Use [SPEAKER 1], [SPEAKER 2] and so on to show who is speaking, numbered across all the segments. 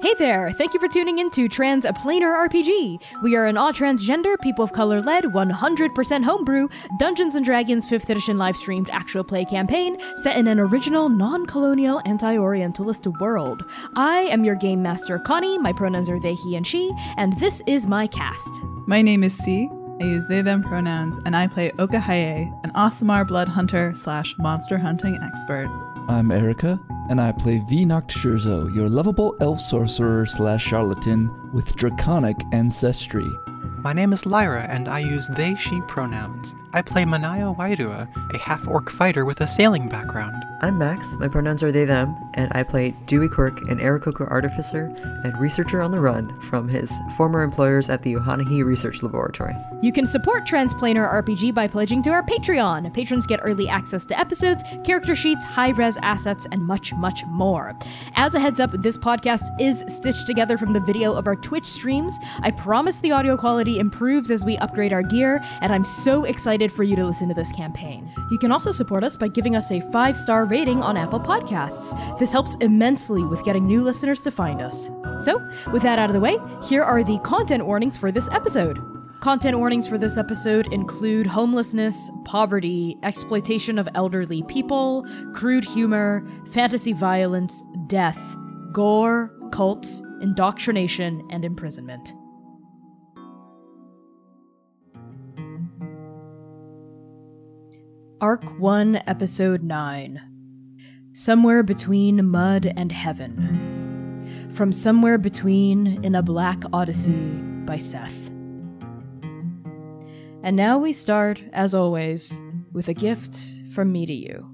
[SPEAKER 1] Hey there! Thank you for tuning in to Transplanar RPG. We are an all transgender, people of color led, 100% homebrew, Dungeons and Dragons 5th edition live streamed actual play campaign set in an original, non colonial, anti Orientalist world. I am your game master, Connie. My pronouns are they, he, and she, and this is my cast.
[SPEAKER 2] My name is C. I use they them pronouns, and I play Okahaye, an Aasimar blood hunter slash monster hunting expert.
[SPEAKER 3] I'm Erica, and I play V Nocturzo, your lovable elf sorcerer slash charlatan with draconic ancestry.
[SPEAKER 4] My name is Lyra, and I use they, she pronouns. I play Manaya Wairua, a half orc fighter with a sailing background.
[SPEAKER 5] I'm Max, my pronouns are they, them, and I play Dewey Quirk, an Aarakocra artificer and researcher on the run from his former employers at the Ohanahi Research Laboratory.
[SPEAKER 1] You can support Transplanar RPG by pledging to our Patreon. Patrons get early access to episodes, character sheets, high res assets, and much, much more. As a heads up, this podcast is stitched together from the video of our Twitch streams. I promise the audio quality improves as we upgrade our gear, and I'm so excited for you to listen to this campaign. You can also support us by giving us a five star rating on Apple Podcasts. This helps immensely with getting new listeners to find us. So, with that out of the way, here are the content warnings for this episode. Content warnings for this episode include homelessness, poverty, exploitation of elderly people, crude humor, fantasy violence, death, gore, cults, indoctrination, and imprisonment. Arc 1, Episode 9 Somewhere Between Mud and Heaven. From Somewhere Between in a Black Odyssey by Seth. And now we start, as always, with a gift from me to you.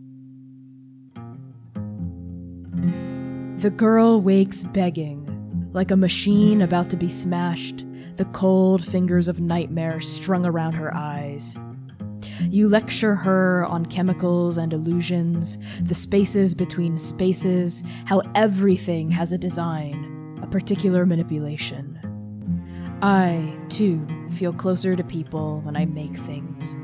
[SPEAKER 1] The girl wakes begging, like a machine about to be smashed, the cold fingers of nightmare strung around her eyes. You lecture her on chemicals and illusions, the spaces between spaces, how everything has a design, a particular manipulation. I, too, feel closer to people when I make things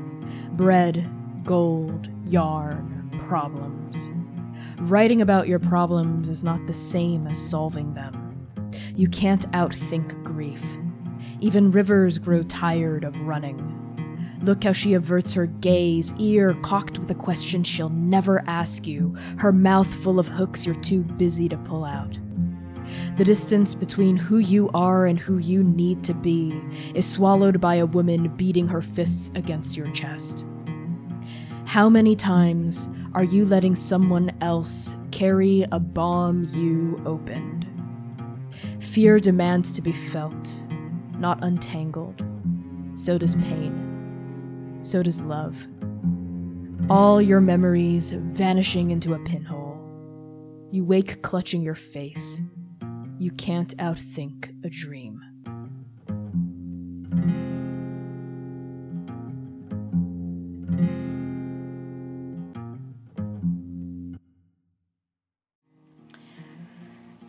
[SPEAKER 1] bread, gold, yarn, problems. Writing about your problems is not the same as solving them. You can't outthink grief. Even rivers grow tired of running. Look how she averts her gaze, ear cocked with a question she'll never ask you, her mouth full of hooks you're too busy to pull out. The distance between who you are and who you need to be is swallowed by a woman beating her fists against your chest. How many times are you letting someone else carry a bomb you opened? Fear demands to be felt, not untangled. So does pain so does love. All your memories vanishing into a pinhole. You wake clutching your face. You can't outthink a dream.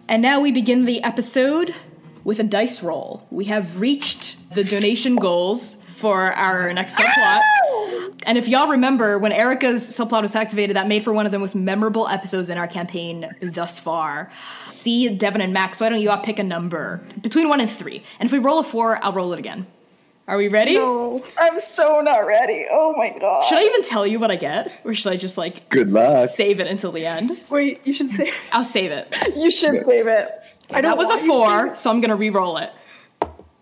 [SPEAKER 1] And now we begin the episode with a dice roll. We have reached the donation goals for our next subplot. Oh! And if y'all remember, when Erica's subplot was activated, that made for one of the most memorable episodes in our campaign thus far. See Devin and Max, why don't you all pick a number between one and three? And if we roll a four, I'll roll it again. Are we ready?
[SPEAKER 6] No, I'm so not ready. Oh my god.
[SPEAKER 1] Should I even tell you what I get? Or should I just like
[SPEAKER 7] Good luck.
[SPEAKER 1] save it until the end?
[SPEAKER 6] Wait, you should save.
[SPEAKER 1] I'll save it.
[SPEAKER 6] You should save it. I don't
[SPEAKER 1] That was a
[SPEAKER 6] want you to
[SPEAKER 1] four, so I'm gonna re-roll it.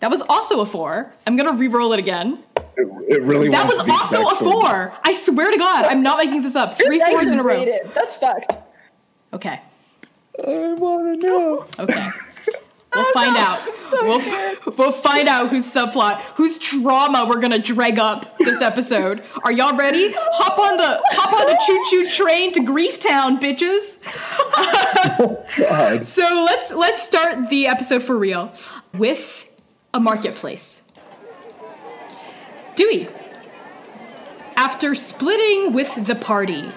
[SPEAKER 1] That was also a four. I'm gonna re-roll it again.
[SPEAKER 7] It, it really
[SPEAKER 1] That was also a four. I swear to God, I'm not making this up.
[SPEAKER 6] Three fours
[SPEAKER 1] Three
[SPEAKER 6] That
[SPEAKER 1] fours
[SPEAKER 6] is
[SPEAKER 1] in a row.
[SPEAKER 6] rated. That's fucked.
[SPEAKER 1] Okay.
[SPEAKER 7] I want to know.
[SPEAKER 1] Okay. We'll find oh, out. we'll, we'll find out whose subplot, whose trauma we're gonna drag up this episode. Are y'all ready? Hop on the hop on the choo choo train to Grief Town, bitches.
[SPEAKER 7] Oh, God.
[SPEAKER 1] So let's let's start the episode for real with a marketplace. Dewey, after splitting with the party,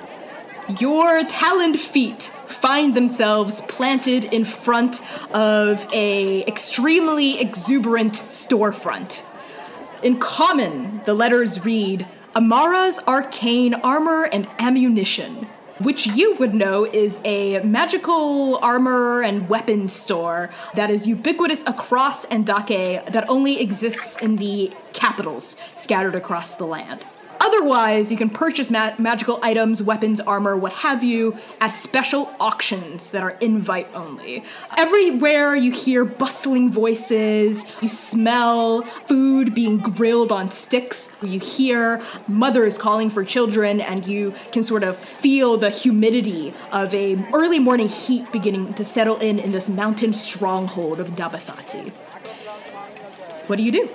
[SPEAKER 1] your taloned feet find themselves planted in front of a extremely exuberant storefront. In common, the letters read Amara's arcane armor and ammunition. Which you would know is a magical armor and weapon store that is ubiquitous across Endake that only exists in the capitals scattered across the land. Otherwise, you can purchase ma- magical items, weapons, armor, what have you, at special auctions that are invite only. Everywhere you hear bustling voices, you smell food being grilled on sticks, you hear mothers calling for children, and you can sort of feel the humidity of a early morning heat beginning to settle in in this mountain stronghold of Dabathati. What do you do?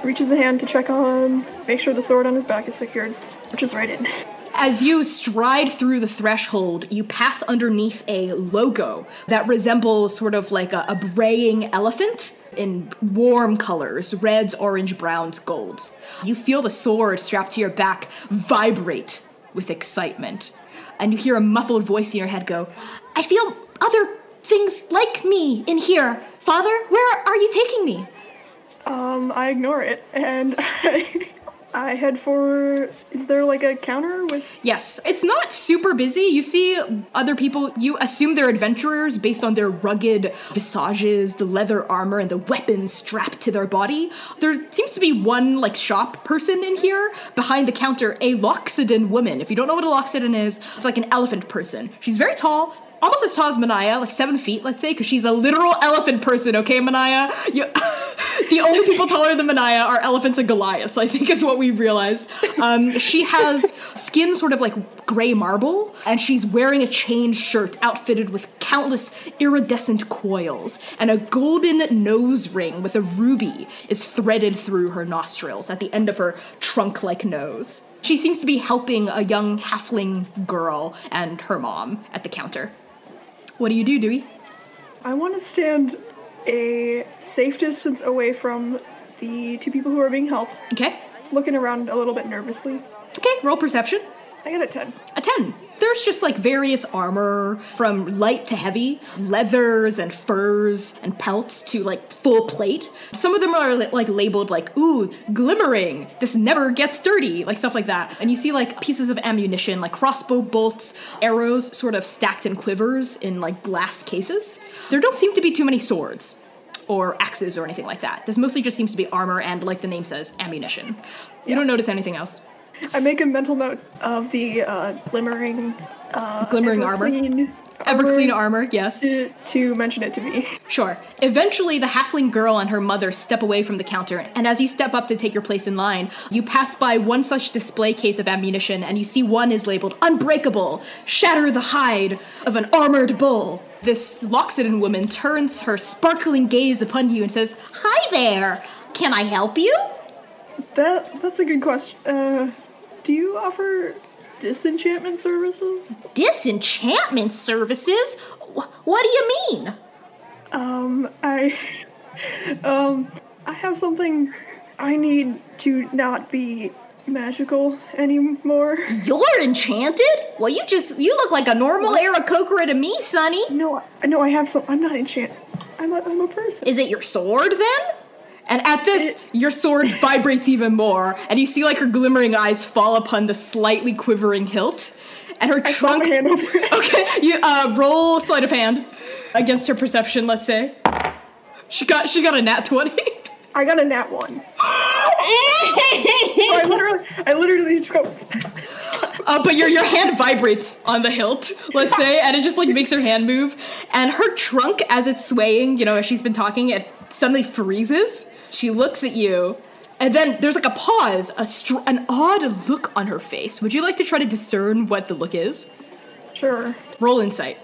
[SPEAKER 8] He reaches a hand to check on, make sure the sword on his back is secured, which is right in.
[SPEAKER 1] As you stride through the threshold, you pass underneath a logo that resembles sort of like a, a braying elephant in warm colors reds, orange, browns, golds. You feel the sword strapped to your back vibrate with excitement. And you hear a muffled voice in your head go, I feel other things like me in here. Father, where are you taking me?
[SPEAKER 8] Um, I ignore it and I, I head for. Is there like a counter with?
[SPEAKER 1] Yes, it's not super busy. You see other people, you assume they're adventurers based on their rugged visages, the leather armor, and the weapons strapped to their body. There seems to be one, like, shop person in here. Behind the counter, a Loxodon woman. If you don't know what a Loxodon is, it's like an elephant person. She's very tall, almost as tall as Manaya, like seven feet, let's say, because she's a literal elephant person, okay, Manaya? You, the only people taller than Manaya are elephants and Goliaths, I think is what we've realized. Um, she has skin sort of like gray marble, and she's wearing a chain shirt outfitted with countless iridescent coils, and a golden nose ring with a ruby is threaded through her nostrils at the end of her trunk like nose. She seems to be helping a young halfling girl and her mom at the counter. What do you do, Dewey?
[SPEAKER 8] I want to stand a safe distance away from the two people who are being helped,
[SPEAKER 1] Okay.
[SPEAKER 8] looking around a little bit nervously.
[SPEAKER 1] Okay, roll perception.
[SPEAKER 8] I got a 10.
[SPEAKER 1] A 10. There's just like various armor from light to heavy, leathers and furs and pelts to like full plate. Some of them are li- like labeled like, ooh, glimmering. This never gets dirty, like stuff like that. And you see like pieces of ammunition, like crossbow bolts, arrows sort of stacked in quivers in like glass cases. There don't seem to be too many swords or axes or anything like that. This mostly just seems to be armor and, like the name says, ammunition. You don't notice anything else.
[SPEAKER 8] I make a mental note of the uh, glimmering, uh,
[SPEAKER 1] Glimmering armor.
[SPEAKER 8] Everclean
[SPEAKER 1] Everclean armor, yes.
[SPEAKER 8] To, to mention it to me.
[SPEAKER 1] Sure. Eventually, the halfling girl and her mother step away from the counter, and as you step up to take your place in line, you pass by one such display case of ammunition, and you see one is labeled Unbreakable, shatter the hide of an armored bull. This Loxodon woman turns her sparkling gaze upon you and says, Hi there! Can I help you?
[SPEAKER 8] That that's a good question. Uh, do you offer disenchantment services?
[SPEAKER 1] Disenchantment services? What do you mean?
[SPEAKER 8] Um, I, um, I have something I need to not be magical anymore.
[SPEAKER 1] You're enchanted? Well, you just, you look like a normal Aarakocra to me, Sonny.
[SPEAKER 8] No, I no, I have some. I'm not enchanted. I'm a, I'm a person.
[SPEAKER 1] Is it your sword then? And at this, your sword vibrates even more, and you see like her glimmering eyes fall upon the slightly quivering hilt, and her
[SPEAKER 8] I
[SPEAKER 1] trunk.
[SPEAKER 8] hand over it.
[SPEAKER 1] Okay, you uh, roll sleight of hand against her perception. Let's say she got she got a nat twenty.
[SPEAKER 8] I got a nat one. So I literally, I literally just go.
[SPEAKER 1] Uh, but your your hand vibrates on the hilt, let's say, and it just like makes her hand move. And her trunk, as it's swaying, you know, as she's been talking, it suddenly freezes. She looks at you, and then there's like a pause, a str- an odd look on her face. Would you like to try to discern what the look is?
[SPEAKER 8] Sure.
[SPEAKER 1] Roll insight.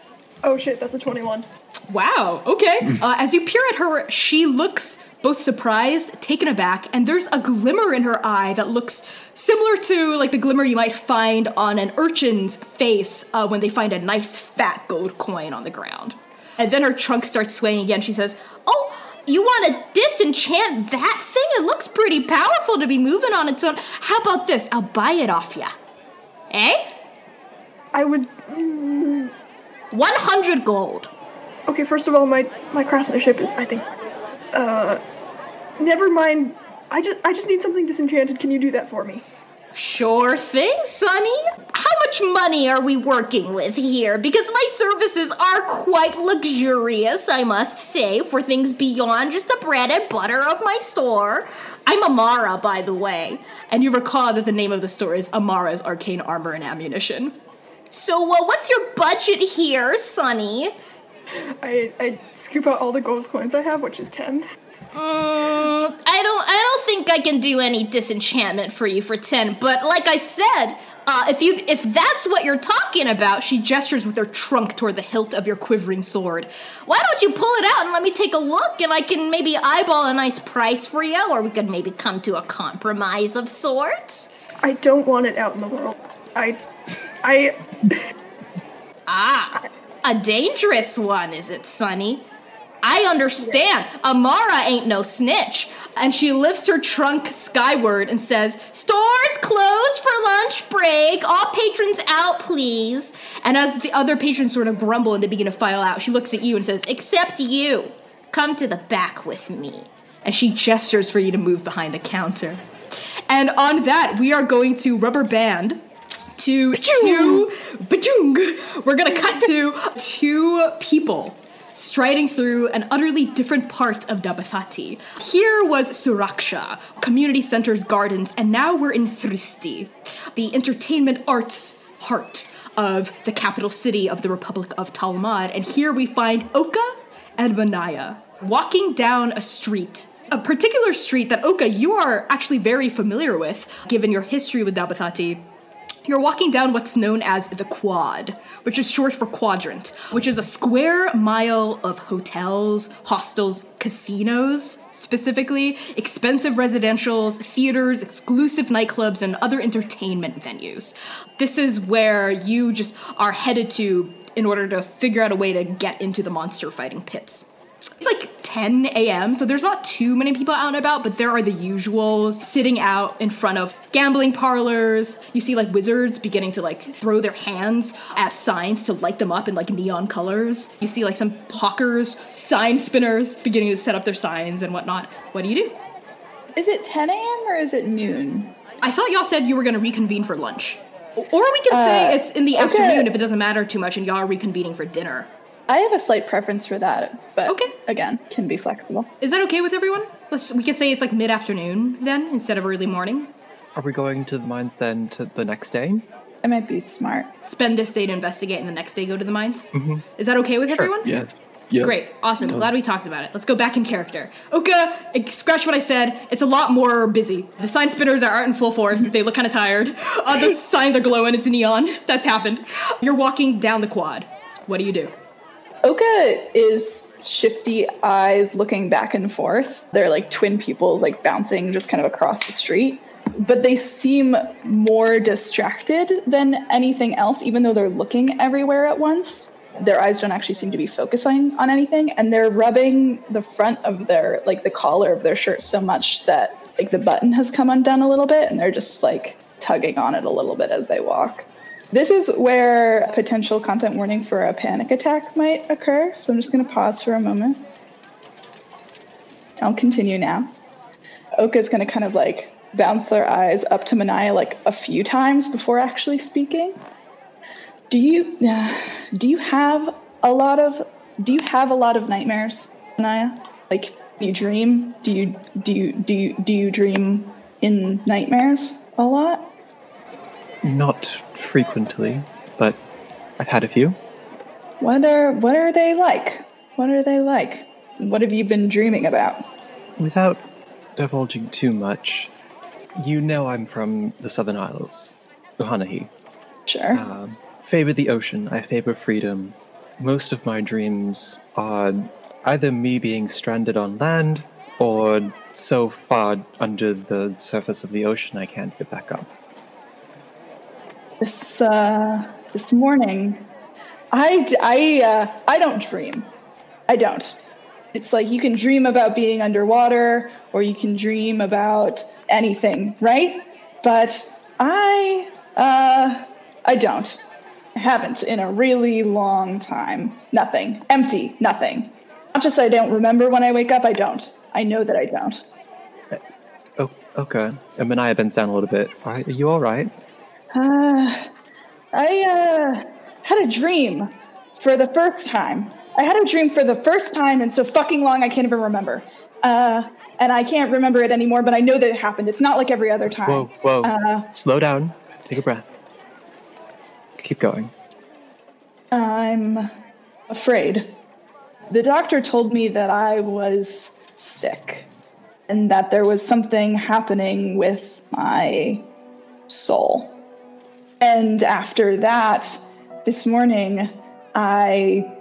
[SPEAKER 8] Oh shit, that's a 21.
[SPEAKER 1] Wow. Okay. uh, as you peer at her, she looks both surprised, taken aback, and there's a glimmer in her eye that looks similar to like the glimmer you might find on an urchin's face uh, when they find a nice fat gold coin on the ground. And then her trunk starts swaying again. She says, "Oh." You want to disenchant that thing? It looks pretty powerful to be moving on its own. How about this? I'll buy it off ya. Eh?
[SPEAKER 8] I would. Mm,
[SPEAKER 1] 100 gold.
[SPEAKER 8] okay, first of all, my my craftsmanship is, I think. Uh, never mind. I just I just need something disenchanted. Can you do that for me?
[SPEAKER 1] Sure thing, Sonny. How much money are we working with here? Because my services are quite luxurious, I must say, for things beyond just the bread and butter of my store. I'm Amara, by the way. And you recall that the name of the store is Amara's Arcane Armor and Ammunition. So, uh, what's your budget here, Sonny?
[SPEAKER 8] I, I scoop out all the gold coins I have, which is 10.
[SPEAKER 1] Mm, I don't. I don't think I can do any disenchantment for you for ten. But like I said, uh, if you if that's what you're talking about, she gestures with her trunk toward the hilt of your quivering sword. Why don't you pull it out and let me take a look, and I can maybe eyeball a nice price for you, or we could maybe come to a compromise of sorts.
[SPEAKER 8] I don't want it out in the world. I. I.
[SPEAKER 1] Ah, a dangerous one, is it, Sonny? I understand. Amara ain't no snitch. And she lifts her trunk skyward and says, Stores closed for lunch break. All patrons out, please. And as the other patrons sort of grumble and they begin to file out, she looks at you and says, Except you. Come to the back with me. And she gestures for you to move behind the counter. And on that, we are going to rubber band to two. We're gonna cut to two people striding through an utterly different part of Dabathati. Here was Suraksha, community centers, gardens, and now we're in Thristi, the entertainment arts heart of the capital city of the Republic of Talmud. And here we find Oka and Manaya walking down a street. A particular street that Oka, you are actually very familiar with, given your history with Dabathati. You're walking down what's known as the Quad, which is short for quadrant, which is a square mile of hotels, hostels, casinos, specifically, expensive residentials, theaters, exclusive nightclubs, and other entertainment venues. This is where you just are headed to in order to figure out a way to get into the monster fighting pits. It's like 10 a.m., so there's not too many people out and about, but there are the usuals sitting out in front of gambling parlors. You see like wizards beginning to like throw their hands at signs to light them up in like neon colors. You see like some hawkers, sign spinners beginning to set up their signs and whatnot. What do you do?
[SPEAKER 6] Is it 10 a.m. or is it noon?
[SPEAKER 1] I thought y'all said you were gonna reconvene for lunch. Or we can say
[SPEAKER 6] Uh,
[SPEAKER 1] it's in the
[SPEAKER 6] okay.
[SPEAKER 1] afternoon if it doesn't matter too much and y'all are reconvening for dinner.
[SPEAKER 6] I have a slight preference for that, but
[SPEAKER 1] Okay.
[SPEAKER 6] again, can be flexible.
[SPEAKER 1] Is that okay with everyone? Let's we could say it's like mid afternoon then instead of early morning.
[SPEAKER 9] Are we going to the mines then to the next day?
[SPEAKER 6] It might be smart.
[SPEAKER 1] Spend this day to investigate and the next day go to the mines. Is that okay with everyone?
[SPEAKER 3] Yes. Yeah.
[SPEAKER 1] Great, awesome. Glad we talked about it. Let's go back in character. Oka, scratch what I said. It's a lot more busy. The sign spinners are in full force. They look kind of tired. Uh, the signs are glowing. It's neon. That's happened. You're walking down the quad. What do you do?
[SPEAKER 6] Oka is shifty eyes looking back and forth. They're like twin pupils, like bouncing just kind of across the street. But they seem more distracted than anything else, even though they're looking everywhere at once. Their eyes don't actually seem to be focusing on anything, and they're rubbing the front of their, like the collar of their shirt so much that like the button has come undone a little bit, and they're just like tugging on it a little bit as they walk. This is where potential content warning for a panic attack might occur. So I'm just going to pause for a moment. I'll continue now. Oka's going to kind of like bounce their eyes up to Manaya like a few times before actually speaking. Do you uh, do you have a lot of do you have a lot of nightmares, Manaya? Like you dream? Do you do you do you do you dream in nightmares a lot?
[SPEAKER 9] Not frequently, but I've had a few.
[SPEAKER 6] What are what are they like? What are they like? What have you been dreaming about?
[SPEAKER 9] Without divulging too much, you know I'm from the Southern Isles, Uhanahi.
[SPEAKER 6] Sure.
[SPEAKER 9] Um, favor the ocean, I favor freedom. Most of my dreams are either me being stranded on land or so far under the surface of the ocean I can't get back up.
[SPEAKER 6] This uh, this morning, I I uh, I don't dream. I don't. It's like you can dream about being underwater, or you can dream about anything, right? But I uh, I don't. I haven't in a really long time. Nothing. Empty. Nothing. Not just I don't remember when I wake up. I don't. I know that I don't.
[SPEAKER 9] Oh, Okay. And Manaya bends down a little bit. Are you all right?
[SPEAKER 6] Uh, I uh, had a dream for the first time. I had a dream for the first time in so fucking long I can't even remember. Uh, and I can't remember it anymore, but I know that it happened. It's not like every other time.
[SPEAKER 9] Whoa, whoa.
[SPEAKER 6] Uh,
[SPEAKER 9] Slow down. Take a breath. Keep going.
[SPEAKER 6] I'm afraid. The doctor told me that I was sick and that there was something happening with my soul. And after that, this morning, I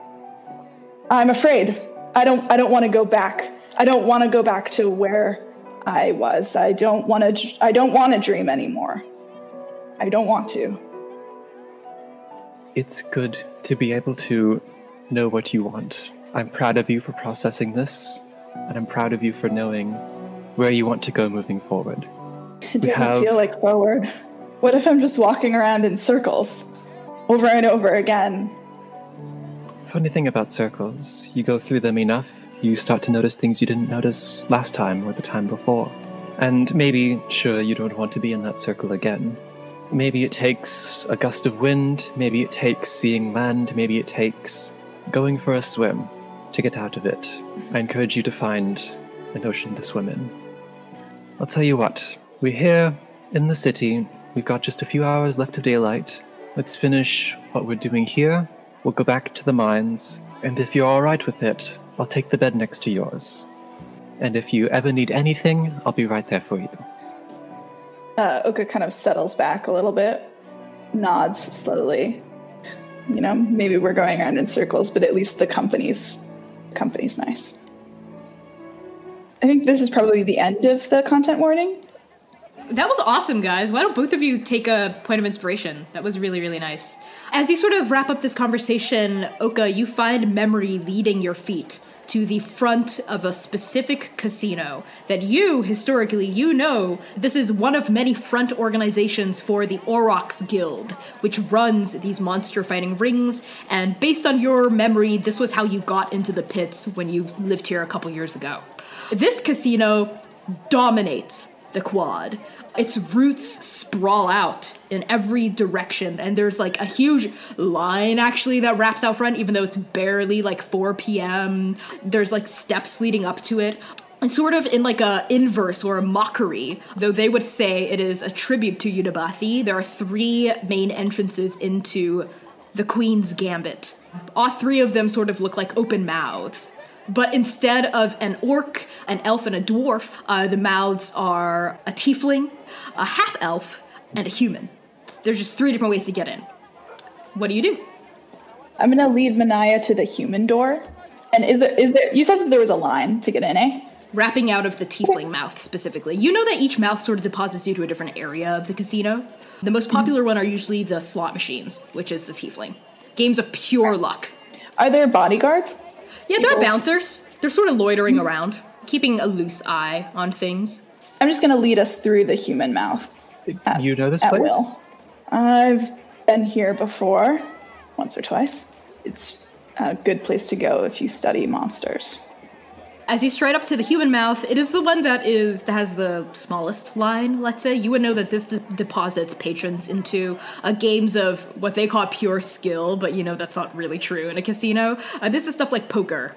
[SPEAKER 6] I'm afraid. I don't I don't want to go back. I don't want to go back to where I was. I don't want to I don't want to dream anymore. I don't want to.
[SPEAKER 9] It's good to be able to know what you want. I'm proud of you for processing this, and I'm proud of you for knowing where you want to go moving forward.
[SPEAKER 6] It doesn't
[SPEAKER 9] have-
[SPEAKER 6] feel like forward. What if I'm just walking around in circles over and over again?
[SPEAKER 9] Funny thing about circles, you go through them enough, you start to notice things you didn't notice last time or the time before. And maybe, sure, you don't want to be in that circle again. Maybe it takes a gust of wind, maybe it takes seeing land, maybe it takes going for a swim to get out of it. I encourage you to find an ocean to swim in. I'll tell you what, we're here in the city, we've got just a few hours left of daylight. Let's finish what we're doing here. We'll go back to the mines, and if you're alright with it, I'll take the bed next to yours. And if you ever need anything, I'll be right there for you.
[SPEAKER 6] Uh, Oka kind of settles back a little bit, nods slowly. You know, maybe we're going around in circles, but at least the company's company's nice. I think this is probably the end of the content warning.
[SPEAKER 1] That was awesome, guys. Why don't both of you take a point of inspiration? That was really, really nice. As you sort of wrap up this conversation, Oka, you find memory leading your feet to the front of a specific casino that you, historically, you know this is one of many front organizations for the Aurochs Guild, which runs these monster fighting rings. And based on your memory, this was how you got into the pits when you lived here a couple years ago. This casino dominates the quad. Its roots sprawl out in every direction, and there's like a huge line actually that wraps out front, even though it's barely like 4 p.m. There's like steps leading up to it. And sort of in like a inverse or a mockery, though they would say it is a tribute to Yudabathi, there are three main entrances into the Queen's Gambit. All three of them sort of look like open mouths. But instead of an orc, an elf, and a dwarf, uh, the mouths are a tiefling, a half elf, and a human. There's just three different ways to get in. What do you do?
[SPEAKER 6] I'm gonna lead Manaya to the human door. And is there is there you said that there was a line to get in, eh?
[SPEAKER 1] Wrapping out of the tiefling mouth specifically. You know that each mouth sort of deposits you to a different area of the casino. The most popular one are usually the slot machines, which is the tiefling. Games of pure luck.
[SPEAKER 6] Are there bodyguards?
[SPEAKER 1] Yeah, they're bouncers. They're sort of loitering around, keeping a loose eye on things.
[SPEAKER 6] I'm just gonna lead us through the human mouth. At-
[SPEAKER 9] you know this
[SPEAKER 6] at
[SPEAKER 9] place?
[SPEAKER 6] will. I've been here before, once or twice. It's a good place to go if you study monsters.
[SPEAKER 1] As you stride up to the human mouth, it is the one that is that has the smallest line. Let's say you would know that this de- deposits patrons into uh, games of what they call pure skill, but you know that's not really true in a casino. Uh, this is stuff like poker,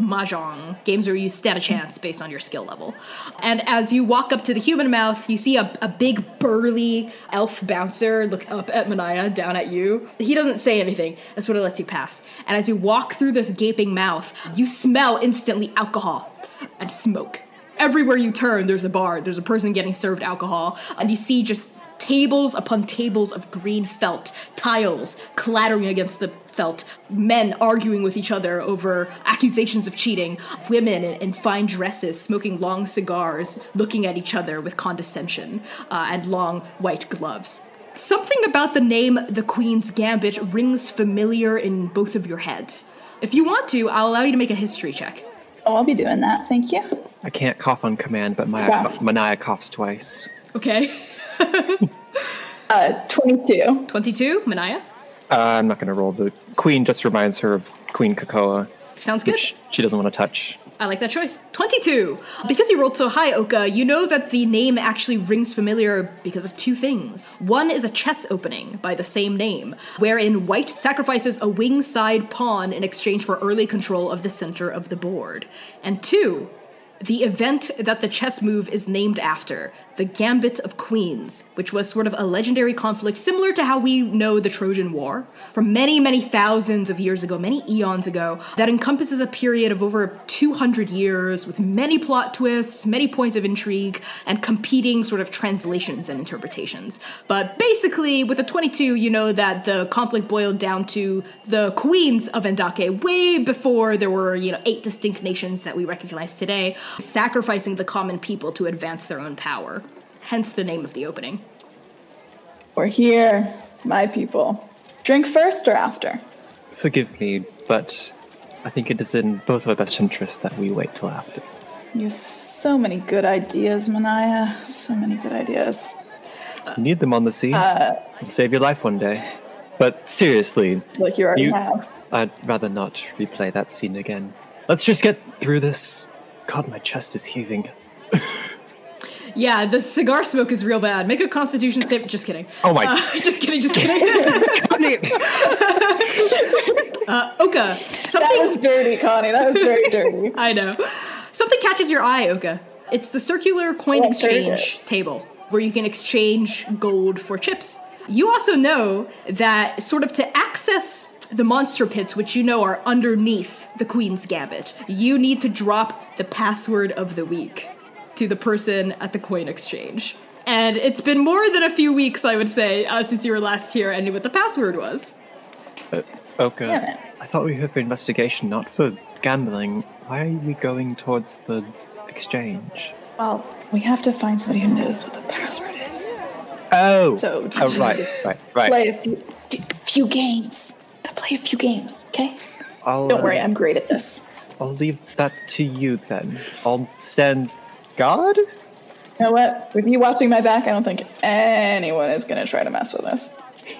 [SPEAKER 1] mahjong, games where you stand a chance based on your skill level. And as you walk up to the human mouth, you see a, a big burly elf bouncer look up at Manaya, down at you. He doesn't say anything and sort of lets you pass. And as you walk through this gaping mouth, you smell instantly alcohol and smoke. Everywhere you turn, there's a bar, there's a person getting served alcohol, and you see just tables upon tables of green felt, tiles clattering against the felt, men arguing with each other over accusations of cheating, women in, in fine dresses smoking long cigars, looking at each other with condescension, uh, and long white gloves. Something about the name The Queen's Gambit rings familiar in both of your heads. If you want to, I'll allow you to make a history check.
[SPEAKER 6] Oh, I'll be doing that. Thank you.
[SPEAKER 9] I can't cough on command, but Maya,
[SPEAKER 6] Wow.
[SPEAKER 9] Manaya coughs twice.
[SPEAKER 1] Okay.
[SPEAKER 6] Uh, 22.
[SPEAKER 1] 22, Manaya.
[SPEAKER 9] Uh, I'm not going to roll. The queen just reminds her of Queen Kakoa,
[SPEAKER 1] Sounds good.
[SPEAKER 9] which she doesn't want to touch.
[SPEAKER 1] I like that choice. 22. Because you rolled so high, Oka, you know that the name actually rings familiar because of two things. One is a chess opening by the same name, wherein white sacrifices a wing side pawn in exchange for early control of the center of the board. And two, the event that the chess move is named after, the Gambit of Queens, which was sort of a legendary conflict similar to how we know the Trojan War from many, many thousands of years ago, many eons ago, that encompasses a period of over 200 years with many plot twists, many points of intrigue, and competing sort of translations and interpretations. But basically, with the 22, you know that the conflict boiled down to the queens of Endake way before there were, you know, eight distinct nations that we recognize today, sacrificing the common people to advance their own power. Hence the name of the opening.
[SPEAKER 6] We're here, my people. Drink first or after?
[SPEAKER 9] Forgive me, but I think it is in both our best interests that we wait till after.
[SPEAKER 6] You have so many good ideas, Manaya. So many good ideas.
[SPEAKER 9] You need them on the sea.
[SPEAKER 6] Uh,
[SPEAKER 9] It'll save your life one day. But seriously,
[SPEAKER 6] like you already
[SPEAKER 9] You-
[SPEAKER 6] have.
[SPEAKER 9] I'd rather not replay that scene again. Let's just get through this. God, my chest is heaving.
[SPEAKER 1] Yeah, the cigar smoke is real bad. Make a constitution save. Just kidding.
[SPEAKER 9] Oh my-
[SPEAKER 1] Uh, just kidding, just kidding. uh, Oka,
[SPEAKER 6] That
[SPEAKER 1] something.
[SPEAKER 6] was dirty, Connie. That was very dirty.
[SPEAKER 1] I know. Something catches your eye, Oka. It's the circular coin
[SPEAKER 6] Oh,
[SPEAKER 1] exchange table where you can exchange gold for chips. You also know that, sort of, to access the monster pits, which you know are underneath the Queen's Gambit, you need to drop the password of the week to the person at the coin exchange. And it's been more than a few weeks, I would say, uh, since you were last here and knew what the password was.
[SPEAKER 9] Uh, Oka,
[SPEAKER 6] Damn it.
[SPEAKER 9] I thought we were here for investigation, not for gambling. Why are we going towards the exchange?
[SPEAKER 6] Well, we have to find somebody who knows what the password is.
[SPEAKER 9] Oh!
[SPEAKER 6] So-
[SPEAKER 9] oh, right, right, right.
[SPEAKER 6] Play a few, few games. Play a few games, okay?
[SPEAKER 9] I'll,
[SPEAKER 6] Don't
[SPEAKER 9] uh,
[SPEAKER 6] worry, I'm great at this.
[SPEAKER 9] I'll leave that to you then. I'll stand guard?
[SPEAKER 6] You know what? With you watching my back, I don't think anyone is gonna try to mess with us.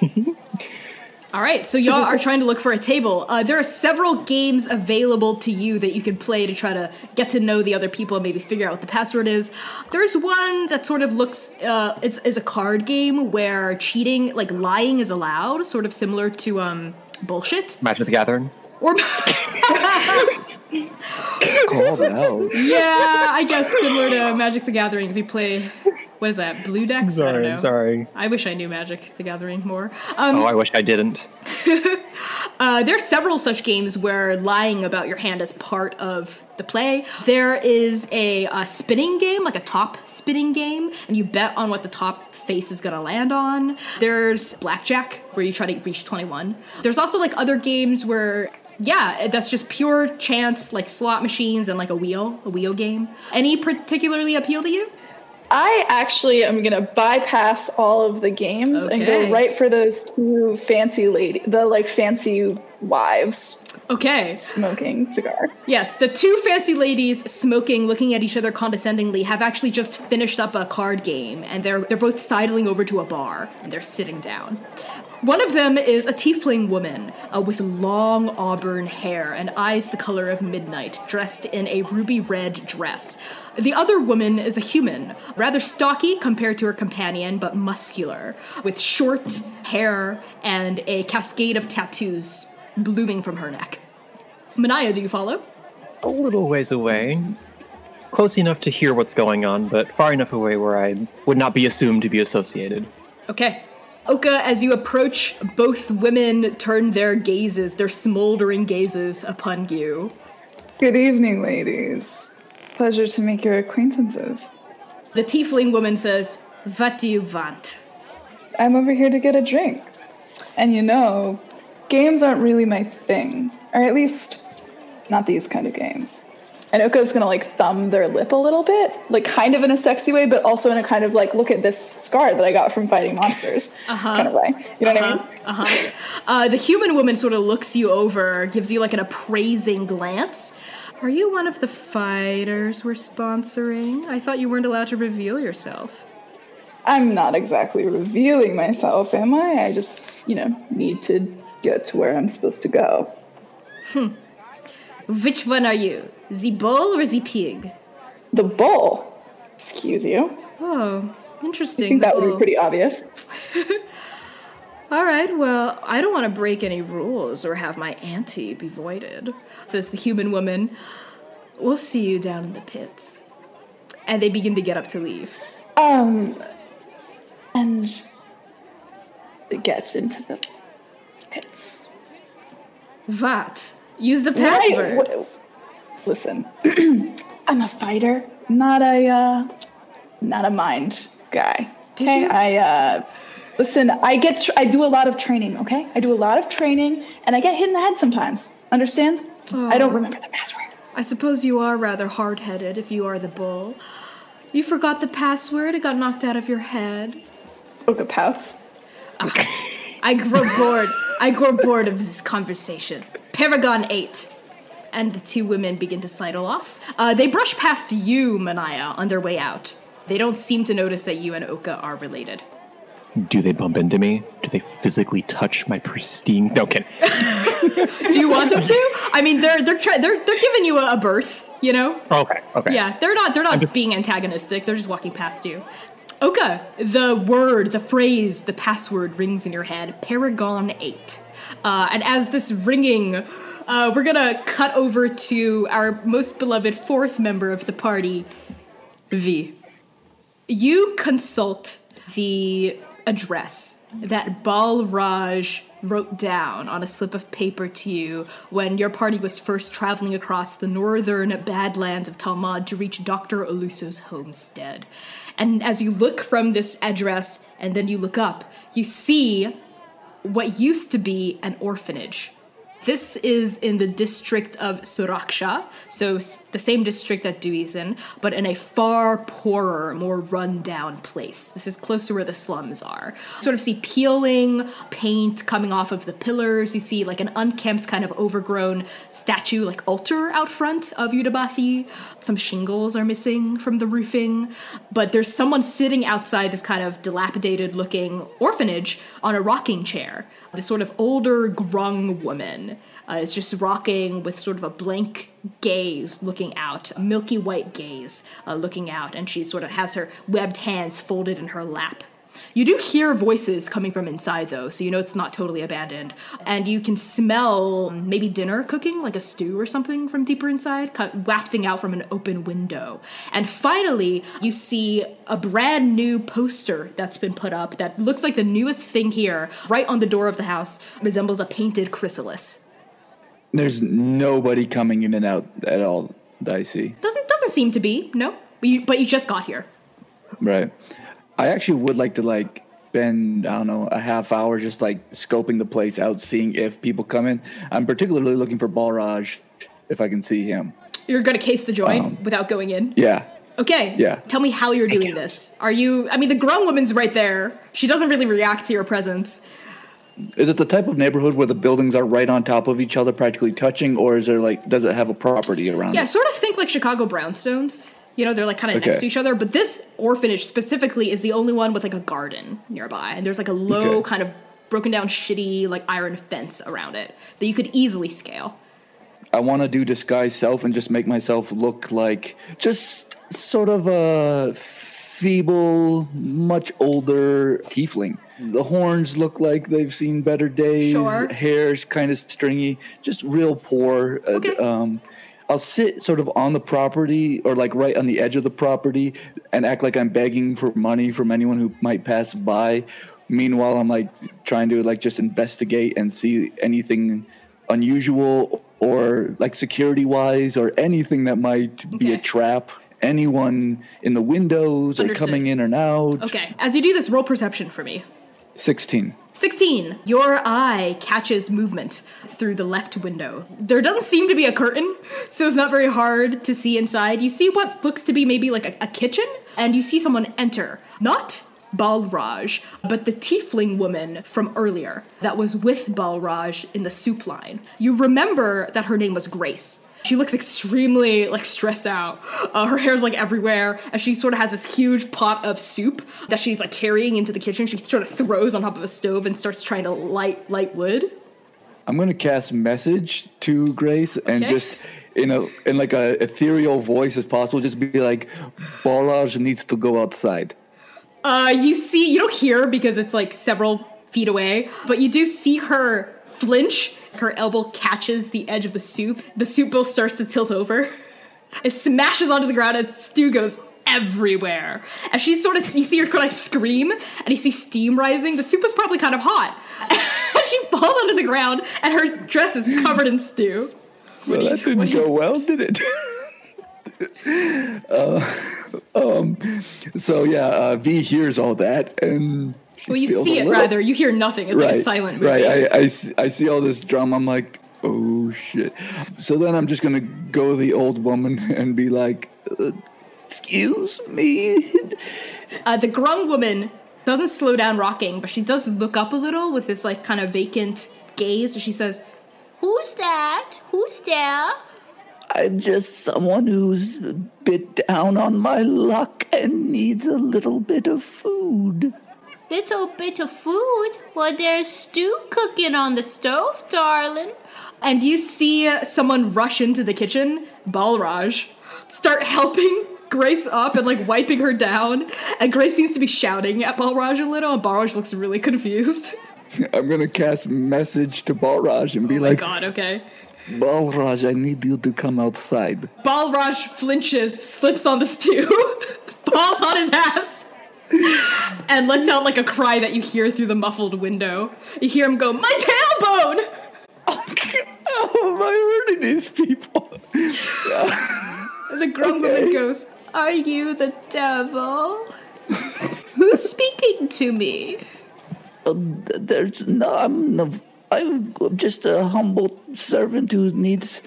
[SPEAKER 1] All right, so y'all are trying to look for a table. Uh, there are several games available to you that you can play to try to get to know the other people and maybe figure out what the password is. There's one that sort of looks uh, it's is a card game where cheating, like lying, is allowed, sort of similar to um bullshit.
[SPEAKER 9] Magic the Gathering?
[SPEAKER 1] Or
[SPEAKER 3] Called out.
[SPEAKER 1] yeah, I guess similar to Magic the Gathering. If you play, what is that? Blue decks? I don't
[SPEAKER 9] Sorry,
[SPEAKER 1] know.
[SPEAKER 9] sorry.
[SPEAKER 1] I wish I knew Magic the Gathering more. Um,
[SPEAKER 9] Oh, I wish I didn't.
[SPEAKER 1] Uh, there are several such games where lying about your hand is part of the play. There is a, uh spinning game, like a top spinning game, and you bet on what the top face is gonna land on. There's blackjack, where you try to reach 21. There's also like other games where yeah, that's just pure chance, like slot machines and like a wheel, a wheel game. Any particularly appeal to you?
[SPEAKER 6] I actually am gonna bypass all of the games and go right for those two fancy lady, the like fancy wives
[SPEAKER 1] Okay.
[SPEAKER 6] smoking cigar.
[SPEAKER 1] Yes, the two fancy ladies smoking, looking at each other condescendingly, have actually just finished up a card game, and they're they're both sidling over to a bar, and they're sitting down. One of them is a tiefling woman uh, with long auburn hair and eyes the color of midnight, dressed in a ruby red dress. The other woman is a human, rather stocky compared to her companion, but muscular, with short hair and a cascade of tattoos blooming from her neck. Manaya, do you follow?
[SPEAKER 9] A little ways away. Close enough to hear what's going on, but far enough away where I would not be assumed to be associated.
[SPEAKER 1] Okay. Oka, as you approach, both women turn their gazes, their smoldering gazes, upon you.
[SPEAKER 6] Good evening, ladies. Pleasure to make your acquaintances.
[SPEAKER 1] The tiefling woman says, What do you want?
[SPEAKER 6] I'm over here to get a drink. And you know, games aren't really my thing. Or at least, not these kind of games. And Oka's gonna like thumb their lip a little bit, like kind of in a sexy way, but also in a kind of like, look at this scar that I got from fighting monsters kind of way. You know what I mean?
[SPEAKER 1] Uh-huh. Uh, the human woman sort of looks you over, gives you like an appraising glance. Are you one of the fighters we're sponsoring? I thought you weren't allowed to reveal yourself.
[SPEAKER 6] I'm not exactly revealing myself, am I? I just, you know, need to get to where I'm supposed to go. Hmm.
[SPEAKER 1] Which one are you? The bull or the pig?
[SPEAKER 6] The bull. Excuse you.
[SPEAKER 1] Oh, interesting.
[SPEAKER 6] I think
[SPEAKER 1] the
[SPEAKER 6] that would be pretty obvious.
[SPEAKER 1] All right, well, I don't want to break any rules or have my auntie be voided, says the human woman. We'll see you down in the pits. And they begin to get up to leave.
[SPEAKER 6] Um, and it gets into the pits.
[SPEAKER 1] What? Use the password.
[SPEAKER 6] what- Listen, I'm a fighter, not a uh, not a mind guy. Okay? I uh, listen. I get tr- I do a lot of training. Okay, I do a lot of training, and I get hit in the head sometimes. Understand? I don't remember the password.
[SPEAKER 1] I suppose you are rather hard headed if you are the bull. You forgot the password, it got knocked out of your head.
[SPEAKER 6] Oka pouts.
[SPEAKER 1] I grow bored. I grow bored of this conversation. Paragon 8. And the two women begin to sidle off. Uh, they brush past you, Manaya, on their way out. They don't seem to notice that you and Oka are related.
[SPEAKER 9] Do they bump into me? Do they physically touch my pristine? No, kidding.
[SPEAKER 1] Do you want them to? I mean, they're they're try- they're they're giving you a, a berth, you know.
[SPEAKER 9] Okay, okay.
[SPEAKER 1] Yeah, they're not they're not
[SPEAKER 9] just-
[SPEAKER 1] being antagonistic. They're just walking past you. Oka, the word, the phrase, the password rings in your head. Paragon eight, uh, and as this ringing, uh, we're gonna cut over to our most beloved fourth member of the party, V. You consult the address that Balraj wrote down on a slip of paper to you when your party was first traveling across the northern badlands of Talmud to reach Dr. Oluso's homestead. And as you look from this address and then you look up, you see what used to be an orphanage. This is in the district of Suraksha, so the same district that Dewey's in, but in a far poorer, more run-down place. This is close to where the slums are. Sort of see peeling paint coming off of the pillars. You see like an unkempt, kind of overgrown statue, like altar out front of Yudabathi. Some shingles are missing from the roofing, but there's someone sitting outside this kind of dilapidated-looking orphanage on a rocking chair. This sort of older, grung woman uh, is just rocking with sort of a blank gaze looking out, a milky white gaze uh, looking out, and she sort of has her webbed hands folded in her lap. You do hear voices coming from inside though, so you know it's not totally abandoned. And you can smell maybe dinner cooking, like a stew or something from deeper inside, cut, wafting out from an open window. And finally, you see a brand new poster that's been put up that looks like the newest thing here, right on the door of the house, resembles a painted chrysalis.
[SPEAKER 3] There's nobody coming in and out at all that I see.
[SPEAKER 1] Doesn't doesn't seem to be, no. But you, but you just got here.
[SPEAKER 3] Right. I actually would like to like spend I don't know a half hour just like scoping the place out, seeing if people come in. I'm particularly looking for Balraj, if I can see him.
[SPEAKER 1] You're gonna case the joint
[SPEAKER 3] Um,
[SPEAKER 1] without going in.
[SPEAKER 3] Yeah.
[SPEAKER 1] Okay.
[SPEAKER 3] Yeah.
[SPEAKER 1] Tell me how you're doing this. Are you? I mean, the grung woman's right there. She doesn't really react to your presence.
[SPEAKER 3] Is it the type of neighborhood where the buildings are right on top of each other, practically touching, or is there like does it have a property around
[SPEAKER 1] Yeah,
[SPEAKER 3] it?
[SPEAKER 1] sort of think like Chicago brownstones. You know, they're like kind of next to each other. But this orphanage specifically is the only one with like a garden nearby, and there's like a low
[SPEAKER 3] Okay.
[SPEAKER 1] kind of broken down, shitty like iron fence around it that you could easily scale.
[SPEAKER 3] I want to do disguise self and just make myself look like just sort of a feeble, much older tiefling. The horns look like they've seen better days.
[SPEAKER 1] Sure.
[SPEAKER 3] Hair's kind of stringy, just real poor. Uh,
[SPEAKER 1] Okay.
[SPEAKER 3] Um, I'll sit sort of on the property or like right on the edge of the property and act like I'm begging for money from anyone who might pass by. Meanwhile, I'm like trying to like just investigate and see anything unusual or like security wise or anything that might be a trap. Anyone in the windows or coming in and out.
[SPEAKER 1] Okay. As you do this, roll perception for me.
[SPEAKER 3] 16.
[SPEAKER 1] 16. Your eye catches movement through the left window. There doesn't seem to be a curtain, so it's not very hard to see inside. You see what looks to be maybe like a, a kitchen, and you see someone enter. Not Balraj, but the tiefling woman from earlier that was with Balraj in the soup line. You remember that her name was Grace. She looks extremely like stressed out. Uh, her hair's like everywhere, and she sort of has this huge pot of soup that she's like carrying into the kitchen. She sort of throws on top of a stove and starts trying to light light wood.
[SPEAKER 3] I'm gonna cast message to Grace and just in a in like a ethereal voice as possible, just be like, Balraj needs to go outside.
[SPEAKER 1] Uh, you see, you don't hear because it's like several feet away, but you do see her flinch. Her elbow catches the edge of the soup. The soup bowl starts to tilt over. It smashes onto the ground and stew goes everywhere. As she sort of, you see her kind of scream and you see steam rising. The soup is probably kind of hot. she falls onto the ground and her dress is covered in stew.
[SPEAKER 3] Well, that didn't go well, did it? uh, um, so yeah, uh, V hears all that, and
[SPEAKER 1] Well, you
[SPEAKER 3] feels
[SPEAKER 1] see it
[SPEAKER 3] little-
[SPEAKER 1] rather. You hear nothing. It's like a silent movie.
[SPEAKER 3] Right. I, I, see, I see all this drama. I'm like, oh shit. So then I'm just gonna go the old woman and be like, uh, excuse me.
[SPEAKER 1] Uh, the grung woman doesn't slow down rocking, but she does look up a little with this like kind of vacant gaze. She says, "Who's that? Who's there?"
[SPEAKER 7] I'm just someone who's a bit down on my luck and needs a little bit of food.
[SPEAKER 1] Little bit of food. Well, there's stew cooking on the stove, darling. And you see uh, someone rush into the kitchen, Balraj, start helping Grace up and like wiping her down. And Grace seems to be shouting at Balraj a little, and Balraj looks really confused.
[SPEAKER 3] I'm gonna cast message to Balraj and be like
[SPEAKER 1] Oh my
[SPEAKER 3] like,
[SPEAKER 1] god, okay.
[SPEAKER 3] Balraj, I need you to come outside.
[SPEAKER 1] Balraj flinches, slips on the stew, falls on his ass, and lets out like a cry that you hear through the muffled window. You hear him go, My tailbone!
[SPEAKER 3] How am I hurting these people?
[SPEAKER 1] And the grung woman goes, Are you the devil? Who's speaking to me?
[SPEAKER 7] Uh, there's no, I'm no, I'm just a humble servant who needs,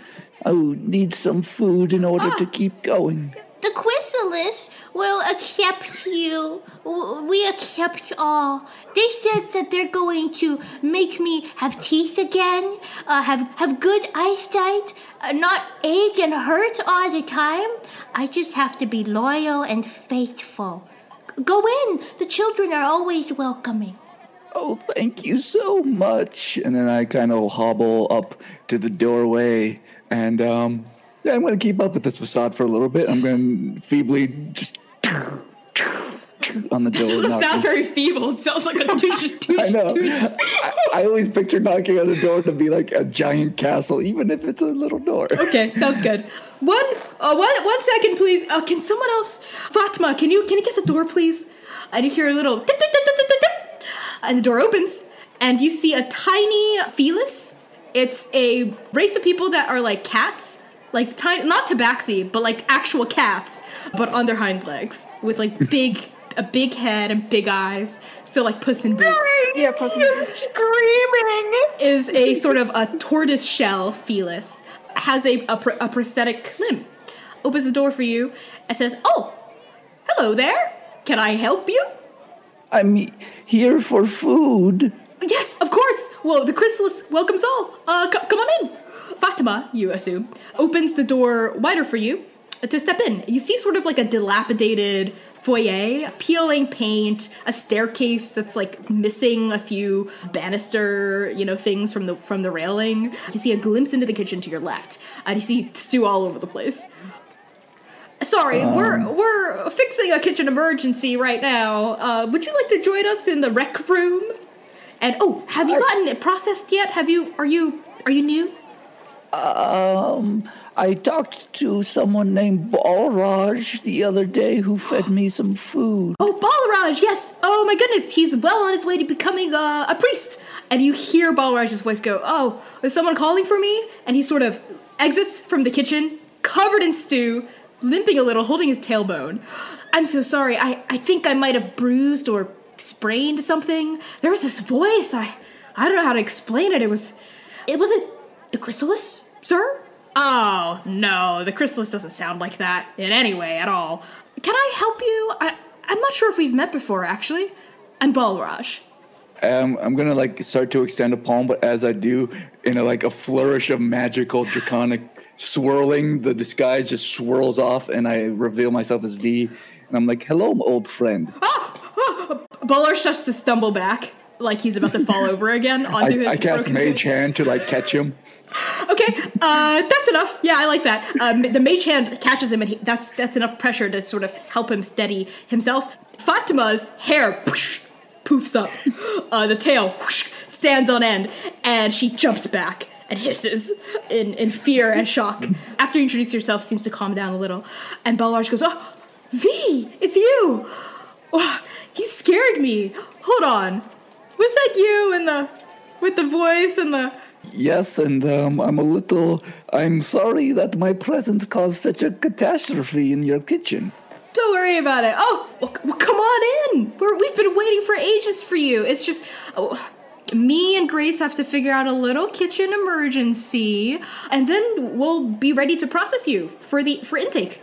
[SPEAKER 7] who needs some food in order to keep going.
[SPEAKER 10] The Chrysalis will accept you. We accept all. They said that they're going to make me have teeth again, uh, have have good eyesight, uh, not ache and hurt all the time. I just have to be loyal and faithful. Go in. The children are always welcoming.
[SPEAKER 7] Oh, thank you so much.
[SPEAKER 3] And then I kind of hobble up to the doorway and, um, yeah, I'm gonna keep up with this facade for a little bit. I'm gonna feebly just on the door.
[SPEAKER 1] Doesn't sound very feeble. It sounds like a douche, douche,
[SPEAKER 3] I know. I, I always picture knocking on the door to be like a giant castle, even if it's a little door.
[SPEAKER 1] Okay, sounds good. One, uh, one, one second, please. Uh, can someone else, Fatima? Can you can you get the door, please? And you hear a little, tip, tip, tip, and the door opens, and you see a tiny felis. It's a race of people that are like cats, like tiny, not tabaxi, but like actual cats, but on their hind legs with like big, a big head and big eyes. So like Puss in Boots
[SPEAKER 8] Yeah, plus
[SPEAKER 6] Screaming.
[SPEAKER 1] is a sort of a tortoise shell felis, has a, a, pr- a prosthetic limb, opens the door for you and says, Oh, hello there. Can I help you?
[SPEAKER 7] I'm here for food.
[SPEAKER 1] Yes, of course. Well, the chrysalis welcomes all. Uh, c- come on in. Fatima, you assume, opens the door wider for you to step in. You see sort of like a dilapidated foyer, peeling paint, a staircase that's like missing a few banister, you know, things from the from the railing. You see a glimpse into the kitchen to your left, and you see stew all over the place. Sorry, we're we're fixing a kitchen emergency right now. Uh, would you like to join us in the rec room? And oh, have you gotten it processed yet? Have you? Are you? Are you new?
[SPEAKER 7] Um, I talked to someone named Balraj the other day who fed me some food.
[SPEAKER 1] Oh, Balraj, yes. Oh my goodness, he's well on his way to becoming uh, a priest. And you hear Balraj's voice go, "Oh, is someone calling for me?" And he sort of exits from the kitchen, covered in stew, limping a little, holding his tailbone. I'm so sorry. I I think I might have bruised or sprained something. There was this voice. I I don't know how to explain it. It was it wasn't the chrysalis, sir. Oh no, the chrysalis doesn't sound like that in any way at all. Can I help you? I I'm not sure if we've met before. Actually, I'm Balraj.
[SPEAKER 3] Um, I'm gonna like start to extend a palm, but as I do, in a like a flourish of magical draconic swirling, the disguise just swirls off, and I reveal myself as V, and I'm like, "Hello, old friend."
[SPEAKER 1] Balraj starts to stumble back, like he's about to fall over again
[SPEAKER 3] I,
[SPEAKER 1] onto his
[SPEAKER 3] I cast
[SPEAKER 1] broken
[SPEAKER 3] Mage
[SPEAKER 1] toe.
[SPEAKER 3] Hand to like catch him.
[SPEAKER 1] Okay, uh, that's enough. Yeah, I like that. Um, the mage hand catches him, and he, that's that's enough pressure to sort of help him steady himself. Fatima's hair whoosh, poofs up, uh, the tail whoosh, stands on end, and she jumps back and hisses in, in fear and shock. After you introduce yourself, seems to calm down a little, and Balraj goes, "Oh, V, it's you! Oh, you scared me. Hold on, was that you in the with the voice and the?"
[SPEAKER 7] Yes, and um, I'm a little. I'm sorry that my presence caused such a catastrophe in your kitchen.
[SPEAKER 1] Don't worry about it. Oh, well, well, come on in. We're, we've been waiting for ages for you. It's just oh, me and Grace have to figure out a little kitchen emergency, and then we'll be ready to process you for the for intake.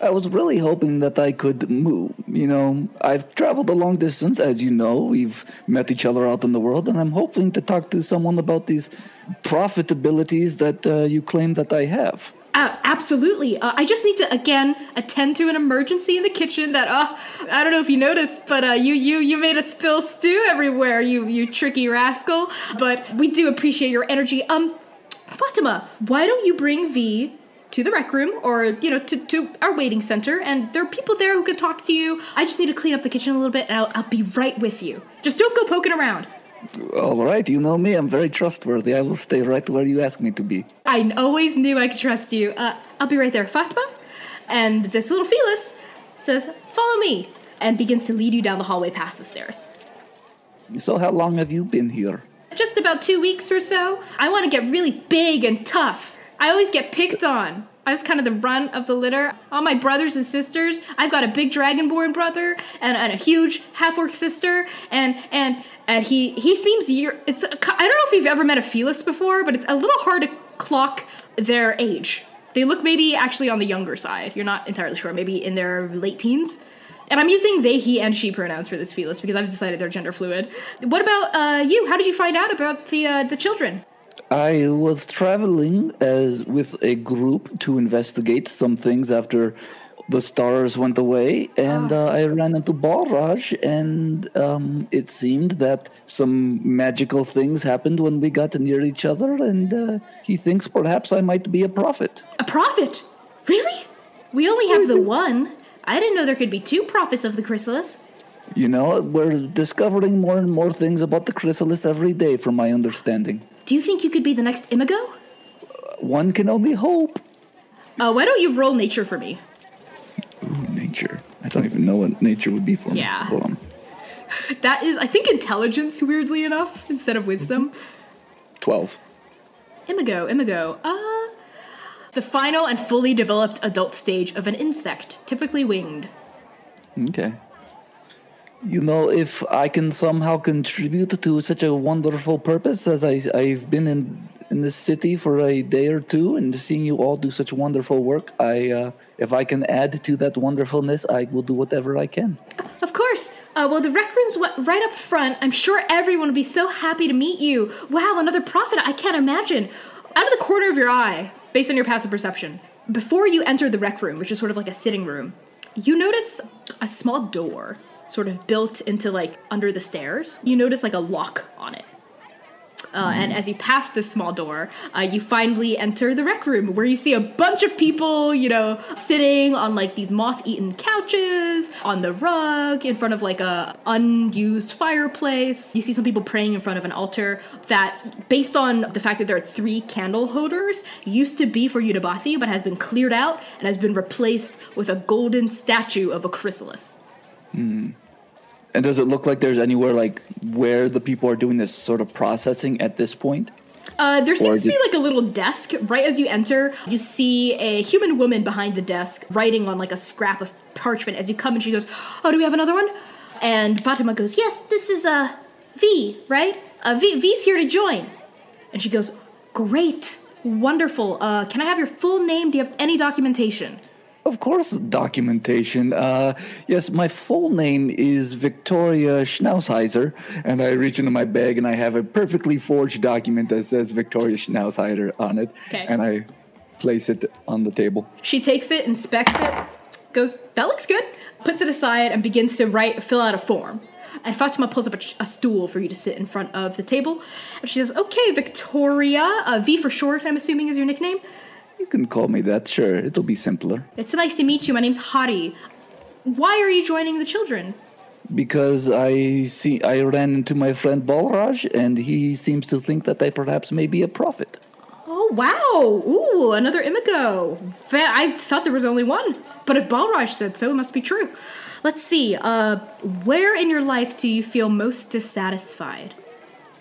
[SPEAKER 7] I was really hoping that I could move. You know, I've traveled a long distance, as you know. We've met each other out in the world, and I'm hoping to talk to someone about these profitabilities that uh, you claim that I have.
[SPEAKER 1] Uh, absolutely. Uh, I just need to again attend to an emergency in the kitchen. That uh, I don't know if you noticed, but uh, you you you made a spill stew everywhere. You you tricky rascal. But we do appreciate your energy. Um, Fatima, why don't you bring V to the rec room or you know to to our waiting center? And there are people there who can talk to you. I just need to clean up the kitchen a little bit, and I'll, I'll be right with you. Just don't go poking around.
[SPEAKER 7] All right, you know me. I'm very trustworthy. I will stay right where you ask me to be.
[SPEAKER 1] I always knew I could trust you. Uh, I'll be right there, Fatima And this little Felis says, Follow me, and begins to lead you down the hallway past the stairs.
[SPEAKER 7] So, how long have you been here?
[SPEAKER 1] Just about two weeks or so. I want to get really big and tough. I always get picked on. I was kind of the run of the litter. All my brothers and sisters. I've got a big dragonborn brother and, and a huge half orc sister, and and and he he seems you're. It's I don't know if you've ever met a Felis before, but it's a little hard to clock their age. They look maybe actually on the younger side. You're not entirely sure. Maybe in their late teens. And I'm using they, he, and she pronouns for this Felis because I've decided they're gender fluid. What about uh, you? How did you find out about the uh, the children?
[SPEAKER 7] I was traveling as with a group to investigate some things after the stars went away, and uh, I ran into Balraj, and um, it seemed that some magical things happened when we got near each other, and uh, he thinks perhaps I might be a prophet.
[SPEAKER 1] A prophet? Really? We only have the one. I didn't know there could be two prophets of the chrysalis.
[SPEAKER 7] You know, we're discovering more and more things about the chrysalis every day, from my understanding.
[SPEAKER 1] Do you think you could be the next Imago?
[SPEAKER 7] One can only hope.
[SPEAKER 1] Uh, why don't you roll nature for me?
[SPEAKER 3] Ooh, nature. I don't even know what nature would be for me.
[SPEAKER 1] Yeah.
[SPEAKER 3] Hold on.
[SPEAKER 1] That is, I think, intelligence, weirdly enough, instead of wisdom.
[SPEAKER 3] 12.
[SPEAKER 1] Imago, Imago. Uh, the final and fully developed adult stage of an insect, typically winged.
[SPEAKER 7] Okay. You know, if I can somehow contribute to such a wonderful purpose as I, I've been in in this city for a day or two and seeing you all do such wonderful work, I uh, if I can add to that wonderfulness, I will do whatever I can.
[SPEAKER 1] Of course. Uh, well, the rec room's right up front. I'm sure everyone will be so happy to meet you. Wow, another prophet. I can't imagine. Out of the corner of your eye, based on your passive perception, before you enter the rec room, which is sort of like a sitting room, you notice a small door sort of built into like under the stairs. You notice like a lock on it. Uh, and as you pass this small door, uh, you finally enter the rec room where you see a bunch of people, you know, sitting on like these moth-eaten couches, on the rug, in front of like a unused fireplace. You see some people praying in front of an altar that, based on the fact that there are three candle holders, used to be for Udabathi, but has been cleared out and has been replaced with a golden statue of a chrysalis.
[SPEAKER 3] And does it look like there's anywhere like where the people are doing this sort of processing at this point?
[SPEAKER 1] Uh, there seems to be like a little desk right as you enter. You see a human woman behind the desk writing on like a scrap of parchment. As you come and she goes, "Oh, do we have another one?" And Fatima goes, "Yes, this is uh, V, right? Uh, v, V's here to join." And she goes, "Great, wonderful. Uh, can I have your full name? Do you have any documentation?"
[SPEAKER 3] Of course, documentation. Uh, yes, my full name is Victoria Schnauzheiser, and I reach into my bag and I have a perfectly forged document that says Victoria Schnauzheiser on it,
[SPEAKER 1] Okay.
[SPEAKER 3] and I place it on the table.
[SPEAKER 1] She takes it, inspects it, goes, that looks good, puts it aside, and begins to write, fill out a form. And Fatima pulls up a, a stool for you to sit in front of the table. And she says, Okay, Victoria, uh, V for short, I'm assuming is your nickname.
[SPEAKER 3] You can call me that, sure. It'll be simpler.
[SPEAKER 1] It's nice to meet you. My name's Hari. Why are you joining the children?
[SPEAKER 3] Because I see I ran into my friend Balraj, and he seems to think that I perhaps may be a prophet.
[SPEAKER 1] Oh, wow. Ooh, another Imago. I thought there was only one. But if Balraj said so, it must be true. Let's see. Uh, where in your life do you feel most dissatisfied?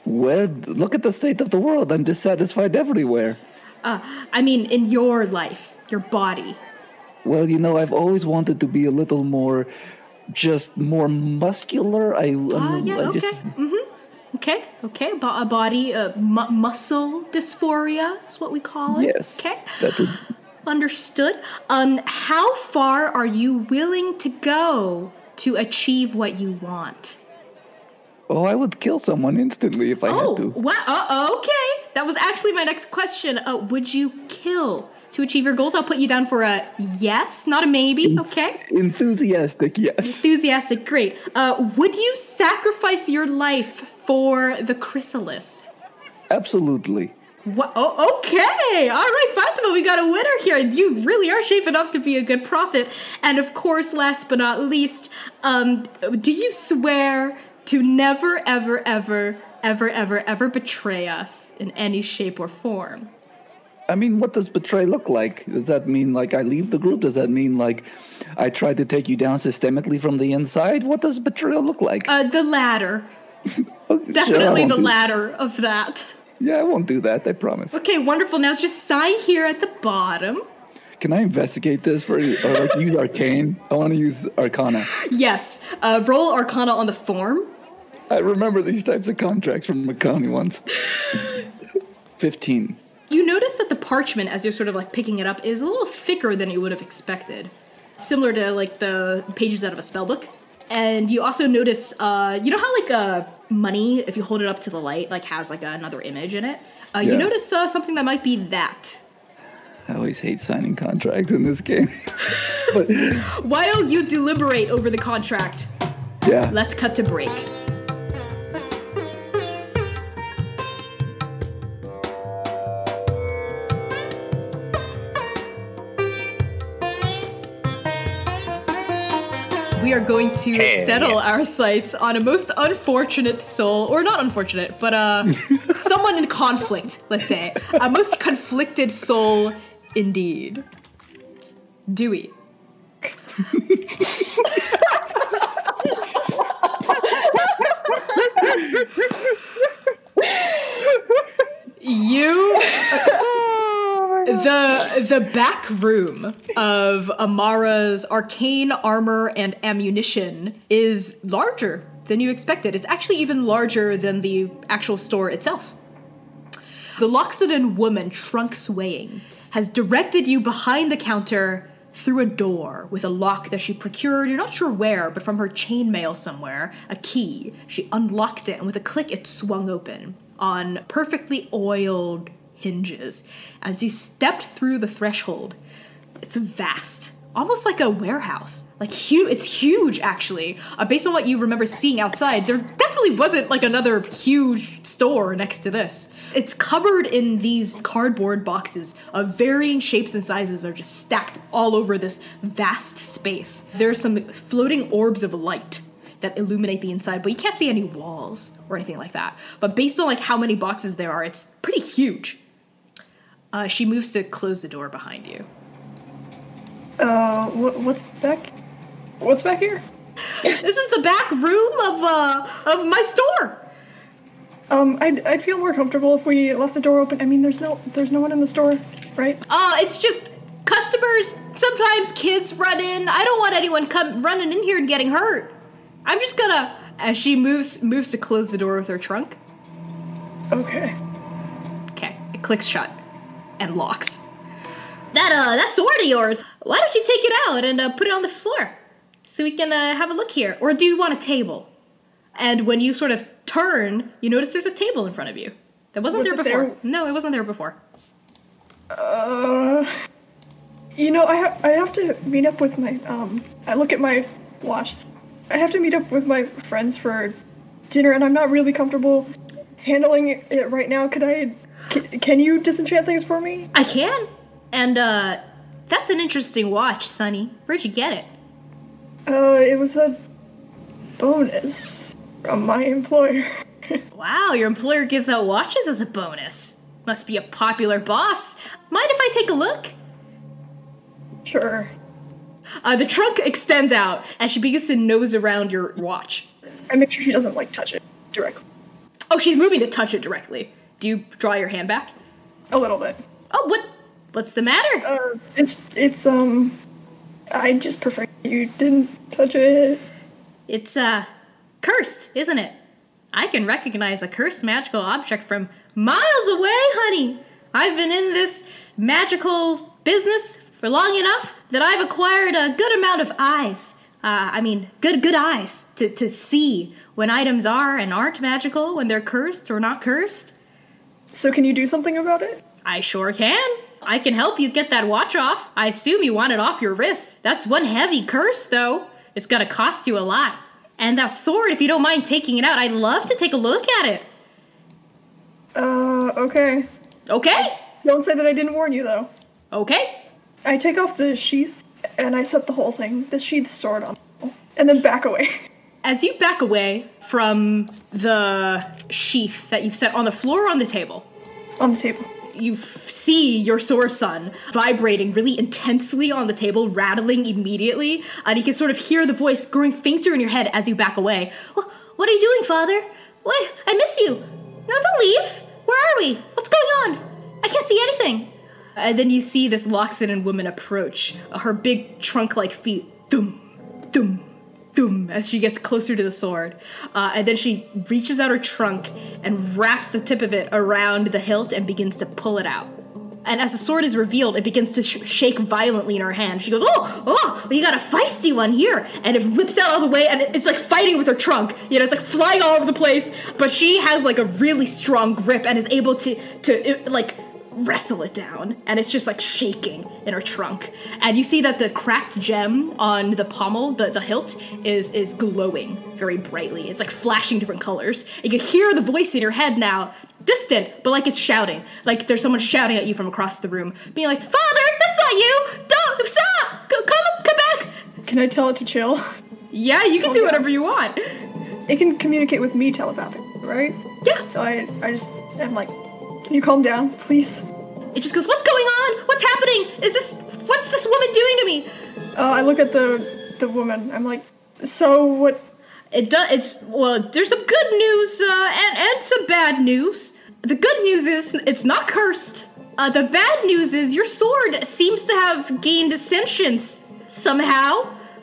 [SPEAKER 3] Where look at the state of the world. I'm dissatisfied everywhere.
[SPEAKER 1] Uh, I mean, in your life, your body.
[SPEAKER 3] Well, you know, I've always wanted to be a little more, just more muscular. I, um,
[SPEAKER 1] yeah,
[SPEAKER 3] I
[SPEAKER 1] okay.
[SPEAKER 3] just
[SPEAKER 1] Mm-hmm. Okay, okay. Bo- a body, uh, mu- muscle dysphoria is what we call it.
[SPEAKER 3] yes.
[SPEAKER 1] Okay.
[SPEAKER 3] That would,
[SPEAKER 1] Understood. Um, how far are you willing to go to achieve what you want?
[SPEAKER 3] oh, I would kill someone instantly if I
[SPEAKER 1] oh,
[SPEAKER 3] had to.
[SPEAKER 1] wow. Uh, okay. That was actually my next question. Uh, would you kill to achieve your goals? I'll put you down for a yes, not a maybe. Okay.
[SPEAKER 3] Enthusiastic, yes.
[SPEAKER 1] Enthusiastic. Great. Uh, would you sacrifice your life for the chrysalis?
[SPEAKER 3] Absolutely.
[SPEAKER 1] What? Oh, okay. All right, Fatima, we got a winner here. You really are shaping up to be a good prophet. And of course, last but not least, um, do you swear to never, ever, ever, ever, ever, ever betray us in any shape or form?
[SPEAKER 3] I mean, what does betray look like? Does that mean like I leave the group? Does that mean like I tried to take you down systemically from the inside? What does betrayal look like?
[SPEAKER 1] Uh, the latter.
[SPEAKER 3] Oh, sure,
[SPEAKER 1] Definitely the latter of that.
[SPEAKER 3] Yeah, I won't do that. I promise.
[SPEAKER 1] Okay, wonderful. Now just sign here at the bottom.
[SPEAKER 3] Can I investigate this for you? Or like use arcane? I want to use arcana.
[SPEAKER 1] Yes, uh, roll Arcana on the form.
[SPEAKER 3] I remember these types of contracts from McConaughey once. 15.
[SPEAKER 1] You notice that the parchment, as you're sort of like picking it up, is a little thicker than you would have expected, similar to like the pages out of a spell book. And you also notice, uh, you know how like uh, money, if you hold it up to the light, like has like another image in it. Uh, You notice uh, something that might be that.
[SPEAKER 3] I always hate signing contracts in this game. but
[SPEAKER 1] While you deliberate over the contract,
[SPEAKER 3] yeah,
[SPEAKER 1] let's cut to break. We are going to settle our sights on a most unfortunate soul, or not unfortunate, but uh, someone in conflict, let's say. A most conflicted soul indeed. Dewey. You the the back room of Amara's arcane armor and ammunition is larger than you expected. It's actually even larger than the actual store itself. The Loxodon woman, trunk swaying, has directed you behind the counter through a door with a lock that she procured, you're not sure where, but from her chainmail somewhere, a key. She unlocked it, and with a click, it swung open on perfectly oiled hinges. As you stepped through the threshold, it's vast, almost like a warehouse. Like huge, it's huge actually. Uh, based on what you remember seeing outside, there definitely wasn't like another huge store next to this. It's covered in these cardboard boxes of varying shapes and sizes are just stacked all over this vast space. There are some floating orbs of light that illuminate the inside, but you can't see any walls or anything like that. But based on like how many boxes there are, it's pretty huge. Uh, she moves to close the door behind you.
[SPEAKER 8] Uh, what, what's back? What's back here?
[SPEAKER 1] this is the back room of uh of my store.
[SPEAKER 8] Um, I'd, I'd feel more comfortable if we left the door open. I mean, there's no there's no one in the store, right?
[SPEAKER 1] Uh, it's just customers. Sometimes kids run in. I don't want anyone come running in here and getting hurt. I'm just gonna. As she moves moves to close the door with her trunk.
[SPEAKER 8] Okay.
[SPEAKER 1] Okay, it clicks shut and locks. That uh, that sword of yours. Why don't you take it out and uh, put it on the floor so we can uh, have a look here? Or do you want a table? And when you sort of turn, you notice there's a table in front of you. That wasn't
[SPEAKER 8] Was
[SPEAKER 1] there before.
[SPEAKER 8] there?
[SPEAKER 1] No, it wasn't there before.
[SPEAKER 8] Uh, you know, I have I have to meet up with my um. I look at my watch. I have to meet up with my friends for dinner, and I'm not really comfortable handling it right now. Could I? Can, can you disenchant things for me?
[SPEAKER 1] I can. And, uh, that's an interesting watch, Sonny. Where'd you get it?
[SPEAKER 8] Uh, it was a bonus from my employer.
[SPEAKER 1] Wow, your employer gives out watches as a bonus. Must be a popular boss. Mind if I take a look?
[SPEAKER 8] Sure.
[SPEAKER 1] Uh, the trunk extends out as she begins to nose around your watch.
[SPEAKER 8] I make sure she doesn't like touch it directly.
[SPEAKER 1] Oh, she's moving to touch it directly. Do you draw your hand back?
[SPEAKER 8] A little bit.
[SPEAKER 1] Oh, what? What's the matter?
[SPEAKER 8] Uh, it's it's um. I just prefer you didn't touch it.
[SPEAKER 1] It's, uh, cursed, isn't it? I can recognize a cursed magical object from miles away, honey. I've been in this magical business for long enough that I've acquired a good amount of eyes. Uh, I mean, good good eyes to, to see when items are and aren't magical, when they're cursed or not cursed.
[SPEAKER 8] So can you do something about it?
[SPEAKER 1] I sure can. I can help you get that watch off. I assume you want it off your wrist. That's one heavy curse, though. It's gonna cost you a lot. And that sword, if you don't mind taking it out, I'd love to take a look at it.
[SPEAKER 8] Uh, okay.
[SPEAKER 1] Okay?
[SPEAKER 8] Don't say that I didn't warn you though.
[SPEAKER 1] Okay?
[SPEAKER 8] I take off the sheath and I set the whole thing, the sheath sword on, and then back away.
[SPEAKER 1] As you back away from the sheath that you've set on the floor or on the table,
[SPEAKER 8] on the table.
[SPEAKER 1] you f- see your sword son vibrating really intensely on the table, rattling immediately, and you can sort of hear the voice growing fainter in your head as you back away. "Wh- What are you doing, father? What? I miss you. No, don't leave. Where are we? What's going on? I can't see anything. And then you see this Loxodon woman approach, her big trunk-like feet, thum, thum, as she gets closer to the sword. Uh, and then she reaches out her trunk and wraps the tip of it around the hilt and begins to pull it out. And as the sword is revealed, it begins to sh- shake violently in her hand. She goes, "Oh, oh, you got a feisty one here!" And it whips out all the way, and it's like fighting with her trunk. You know, it's like flying all over the place. But she has like a really strong grip and is able to to uh, like wrestle it down and it's just like shaking in her trunk. And you see that the cracked gem on the pommel the, the hilt is is glowing very brightly. It's like flashing different colors. You can hear the voice in your head now distant but like it's shouting. Like there's someone shouting at you from across the room being like father that's not you! Don't stop! Go- come come back!
[SPEAKER 8] Can I tell it to chill?
[SPEAKER 1] yeah you can do whatever you want.
[SPEAKER 8] It can communicate with me telepathically, right?
[SPEAKER 1] Yeah.
[SPEAKER 8] So I, I just, I'm like, can you calm down, please?
[SPEAKER 1] it just goes what's going on what's happening is this what's this woman doing to me
[SPEAKER 8] Uh, I look at the, the woman. I'm like, so what?
[SPEAKER 1] It does. It's well. There's some good news uh, and and some bad news. The good news is it's not cursed. Uh, the bad news is your sword seems to have gained sentience somehow,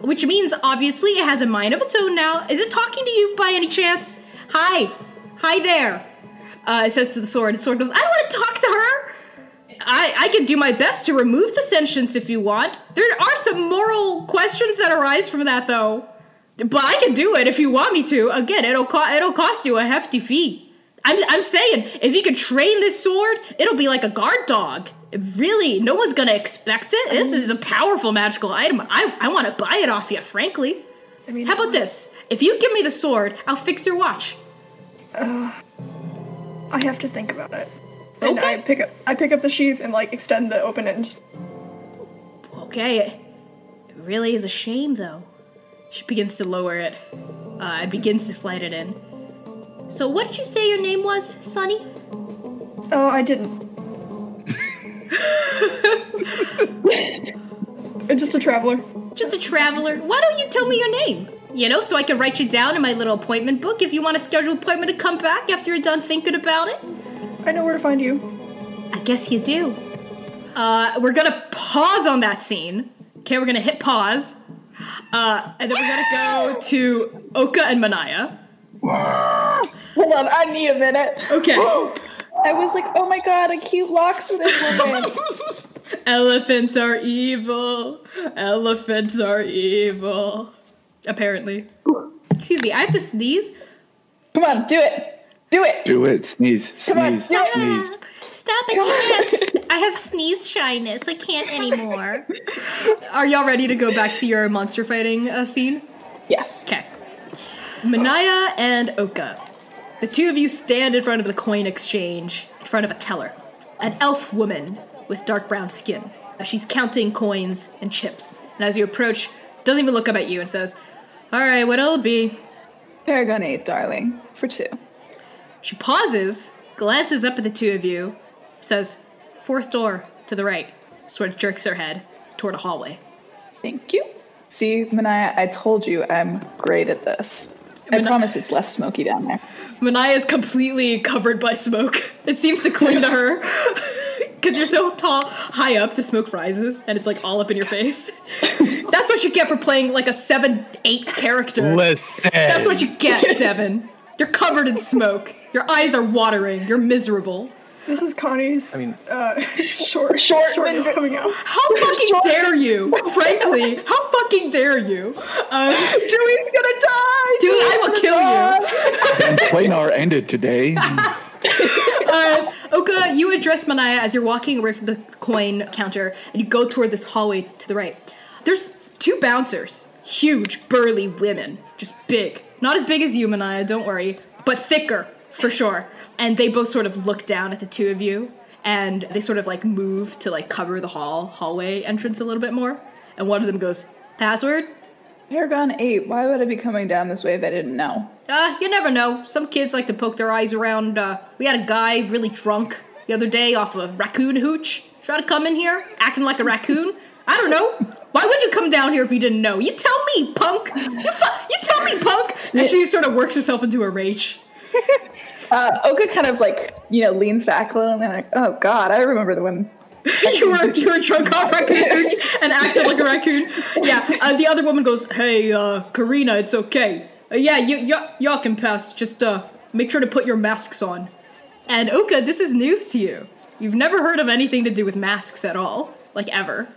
[SPEAKER 1] which means obviously it has a mind of its own now. Is it talking to you by any chance? Hi, hi there. Uh, it says to the sword. The sword goes. I don't want to talk to her. I, I can do my best to remove the sentience if you want. There are some moral questions that arise from that, though. But I can do it if you want me to. Again, it'll co- it'll cost you a hefty fee. I'm I'm saying if you could train this sword, it'll be like a guard dog. Really, no one's gonna expect it. This is a powerful magical item. I I want to buy it off you, frankly.
[SPEAKER 8] I mean,
[SPEAKER 1] How about this? If you give me the sword, I'll fix your watch.
[SPEAKER 8] I have to think about it. And
[SPEAKER 1] Okay.
[SPEAKER 8] I pick up, I pick up the sheath and like extend the open end.
[SPEAKER 1] Okay, it really is a shame, though. She begins to lower it. Uh, and begins to slide it in. So, what did you say your name was, Sonny?
[SPEAKER 8] Oh, I didn't. Just a traveler.
[SPEAKER 1] Just a traveler. Why don't you tell me your name? You know, so I can write you down in my little appointment book if you want to schedule an appointment to come back after you're done thinking about it.
[SPEAKER 8] I know where to find you.
[SPEAKER 1] I guess you do. Uh, we're gonna pause on that scene. Okay, we're gonna hit pause. Uh, and then we're gonna go to Oka and Manaya.
[SPEAKER 6] Hold on, I need a minute.
[SPEAKER 1] Okay.
[SPEAKER 6] I was like, oh my god, a cute Loxodon woman.
[SPEAKER 1] Elephants are evil. Elephants are evil. Apparently. Excuse me, I have to sneeze.
[SPEAKER 6] Come on, do it. Do it.
[SPEAKER 3] Do it. Sneeze.
[SPEAKER 6] Come on,
[SPEAKER 3] Sneeze.
[SPEAKER 6] it.
[SPEAKER 3] Sneeze.
[SPEAKER 10] Stop, I can't. I have sneeze shyness. I can't anymore.
[SPEAKER 1] Are y'all ready to go back to your monster fighting uh, scene?
[SPEAKER 6] Yes.
[SPEAKER 1] Okay. Manaya and Oka. The two of you stand in front of the coin exchange, in front of a teller. An elf woman with dark brown skin. She's counting coins and chips. And as you approach, doesn't even look up at you and says, All right, what'll it be?
[SPEAKER 6] Paragon 8, darling, for two.
[SPEAKER 1] She pauses, glances up at the two of you, says, Fourth door to the right. Sort of jerks her head toward a hallway.
[SPEAKER 6] Thank you. See, Manaya, I told you I'm great at this. I promise it's less smoky down there.
[SPEAKER 1] Manaya is completely covered by smoke. It seems to cling to her. Because you're so tall, high up, the smoke rises and it's like all up in your face. That's what you get for playing like a 7 8 character.
[SPEAKER 9] Listen.
[SPEAKER 1] That's what you get, Devin. You're covered in smoke. Your eyes are watering. You're miserable.
[SPEAKER 8] This is Connie's.
[SPEAKER 9] I mean,
[SPEAKER 8] uh, short, short, short is coming out.
[SPEAKER 1] How fucking dare you? Frankly, how fucking dare you? Um,
[SPEAKER 6] Dewey's gonna die!
[SPEAKER 1] Dewey, I will kill you.
[SPEAKER 3] Transplanar ended today.
[SPEAKER 1] uh, Oka, you address Manaya as you're walking away from the coin counter, and you go toward this hallway to the right. There's two bouncers, huge, burly women, just big. Not as big as you, Manaya, don't worry, but thicker, for sure. And they both sort of look down at the two of you, and they sort of like move to like cover the hall hallway entrance a little bit more. And one of them goes, "Password."
[SPEAKER 6] Paragon 8, why would I be coming down this way if I didn't know?
[SPEAKER 1] Uh, you never know. Some kids like to poke their eyes around. Uh, we had a guy really drunk the other day off a raccoon hooch. Try to come in here acting like a raccoon. I don't know. Why would you come down here if you didn't know? You tell me, punk. You fu- you tell me, punk. And she sort of works herself into a rage.
[SPEAKER 6] Uh, Oka kind of like, you know, leans back a little and like, oh god, I remember the one.
[SPEAKER 1] you were you were drunk off raccoon hooch and acted like a raccoon. Yeah. Uh, the other woman goes, "Hey, uh, Karina, it's okay. Uh, yeah, you y- y'all can pass. Just uh, make sure to put your masks on." And Oka, this is news to you. You've never heard of anything to do with masks at all, like ever.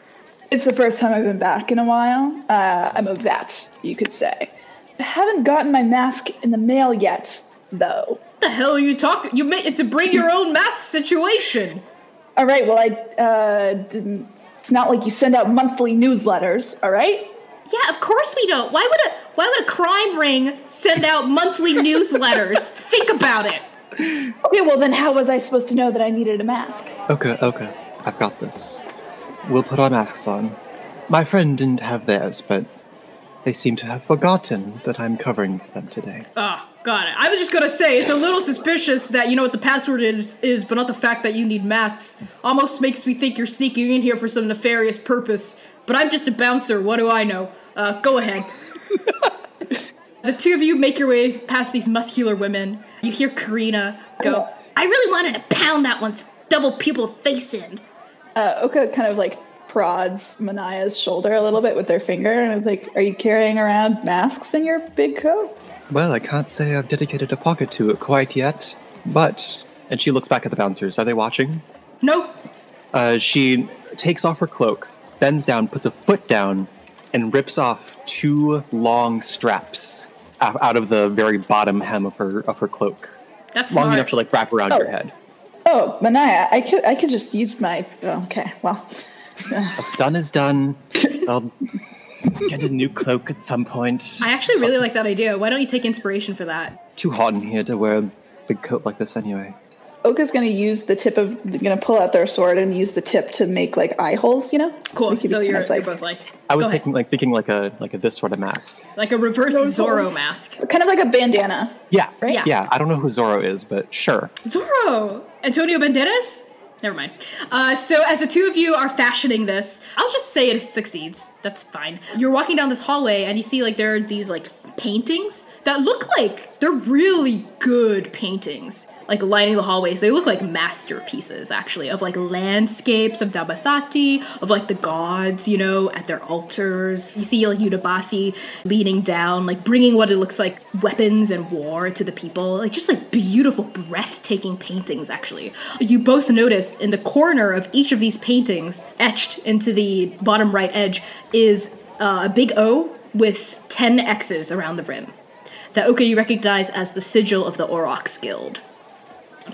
[SPEAKER 6] It's the first time I've been back in a while. Uh, I'm a vet, you could say. I haven't gotten my mask in the mail yet, though.
[SPEAKER 1] What the hell are you talking? You made it's a bring your own mask situation.
[SPEAKER 6] All right, well, I uh, didn't. It's not like you send out monthly newsletters, all right?
[SPEAKER 1] Yeah, of course we don't. Why would a why would a crime ring send out monthly newsletters? Think about it.
[SPEAKER 6] Okay, well, then how was I supposed to know that I needed a mask?
[SPEAKER 9] Okay, okay. I've got this. We'll put our masks on. My friend didn't have theirs, but they seem to have forgotten that I'm covering them today.
[SPEAKER 1] Ah, got it. I was just gonna say it's a little suspicious that you know what the password is, is, but not the fact that you need masks. Almost makes me think you're sneaking in here for some nefarious purpose. But I'm just a bouncer. What do I know? Uh, go ahead. the two of you make your way past these muscular women. You hear Karina go.
[SPEAKER 10] I really wanted to pound that one's double pupil face in.
[SPEAKER 6] Uh, Oka kind of like prods Manaya's shoulder a little bit with their finger and was like, Are you carrying around masks in your big coat?
[SPEAKER 9] Well, I can't say I've dedicated a pocket to it quite yet, but. And she looks back at the bouncers. Are they watching?
[SPEAKER 1] Nope.
[SPEAKER 9] Uh, she takes off her cloak, bends down, puts a foot down, and rips off two long straps out of the very bottom hem of her of her cloak,
[SPEAKER 1] That's
[SPEAKER 9] long
[SPEAKER 1] smart.
[SPEAKER 9] enough to like wrap around your oh. head.
[SPEAKER 6] Oh, Manaya, I could I could just use my oh, okay, well.
[SPEAKER 9] What's done is done. I'll get a new cloak at some point.
[SPEAKER 1] I actually really like that idea. Why don't you take inspiration for that?
[SPEAKER 9] Too hot in here to wear a big coat like this anyway.
[SPEAKER 6] Oka's gonna use the tip of gonna pull out their sword and use the tip to make like eye holes, you know?
[SPEAKER 1] Cool.
[SPEAKER 6] we could
[SPEAKER 1] So you're,
[SPEAKER 6] like,
[SPEAKER 1] you're both like
[SPEAKER 9] I was thinking like thinking like a like a this sort of mask.
[SPEAKER 1] like a reverse
[SPEAKER 6] Nose
[SPEAKER 1] Zorro
[SPEAKER 6] holes.
[SPEAKER 1] mask.
[SPEAKER 6] kind of like a bandana.
[SPEAKER 9] Yeah,
[SPEAKER 6] Right?
[SPEAKER 1] Yeah.
[SPEAKER 9] yeah. I don't know who Zorro is, but sure.
[SPEAKER 1] Zorro! Antonio Banderas? Never mind. Uh, so, as the two of you are fashioning this, I'll just say it succeeds. That's fine. You're walking down this hallway and you see, like, there are these, like, paintings that look like they're really good paintings. Like, lining the hallways. They look like masterpieces, actually, of, like, landscapes of Dabathati, of, like, the gods, you know, at their altars. You see, like, Udabathi leaning down, like, bringing what it looks like weapons and war to the people. Like, just, like, beautiful, breathtaking paintings, actually. You both notice in the corner of each of these paintings, etched into the bottom right edge, is uh, a big O with 10 X's around the rim. That Oka you recognize as the sigil of the Aurochs Guild.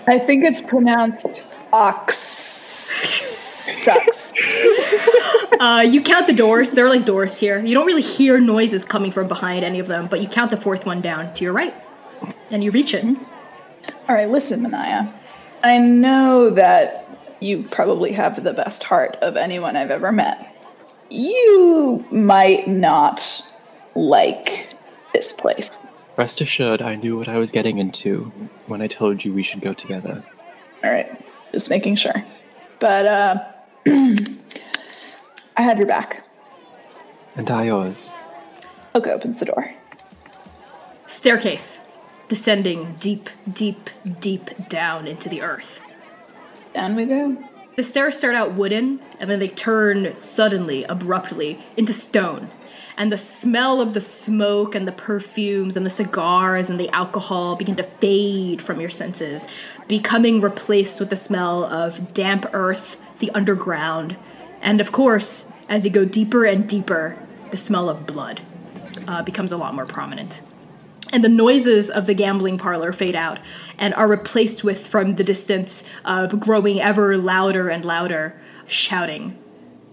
[SPEAKER 6] I think it's pronounced ox. sucks.
[SPEAKER 1] Uh, you count the doors. There are like doors here. You don't really hear noises coming from behind any of them, but you count the fourth one down to your right, and you reach it.
[SPEAKER 6] All right, listen, Manaya. I know that you probably have the best heart of anyone I've ever met. You might not like this place.
[SPEAKER 9] Rest assured, I knew what I was getting into when I told you we should go together.
[SPEAKER 6] All right, just making sure. But uh, I have your back.
[SPEAKER 9] And I yours.
[SPEAKER 6] Oka opens the door.
[SPEAKER 1] Staircase, descending deep, deep, deep down into the earth.
[SPEAKER 6] Down we go.
[SPEAKER 1] The stairs start out wooden, and then they turn suddenly, abruptly, into stone. And the smell of the smoke and the perfumes and the cigars and the alcohol begin to fade from your senses, becoming replaced with the smell of damp earth, the underground, and of course, as you go deeper and deeper, the smell of blood uh, becomes a lot more prominent and the noises of the gambling parlor fade out and are replaced with from the distance uh, growing ever louder and louder shouting.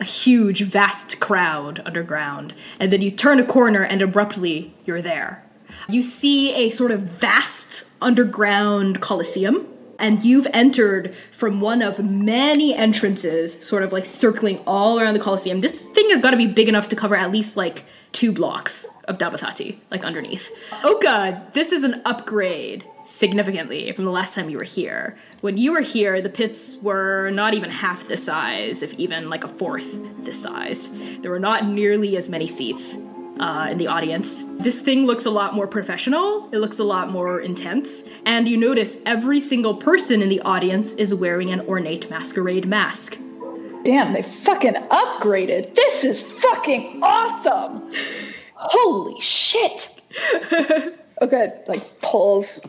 [SPEAKER 1] A huge vast crowd underground. And then you turn a corner and abruptly you're there. You see a sort of vast underground coliseum and you've entered from one of many entrances sort of like circling all around the coliseum. This thing has got to be big enough to cover at least like two blocks of Dabathati, like underneath. Oka, this is an upgrade significantly from the last time you were here. When you were here, the pits were not even half the size, if even like a fourth this size. There were not nearly as many seats uh, in the audience. This thing looks a lot more professional, it looks a lot more intense, and you notice every single person in the audience is wearing an ornate masquerade mask.
[SPEAKER 6] Damn, they fucking upgraded. This is fucking awesome. Holy shit. okay, like pulls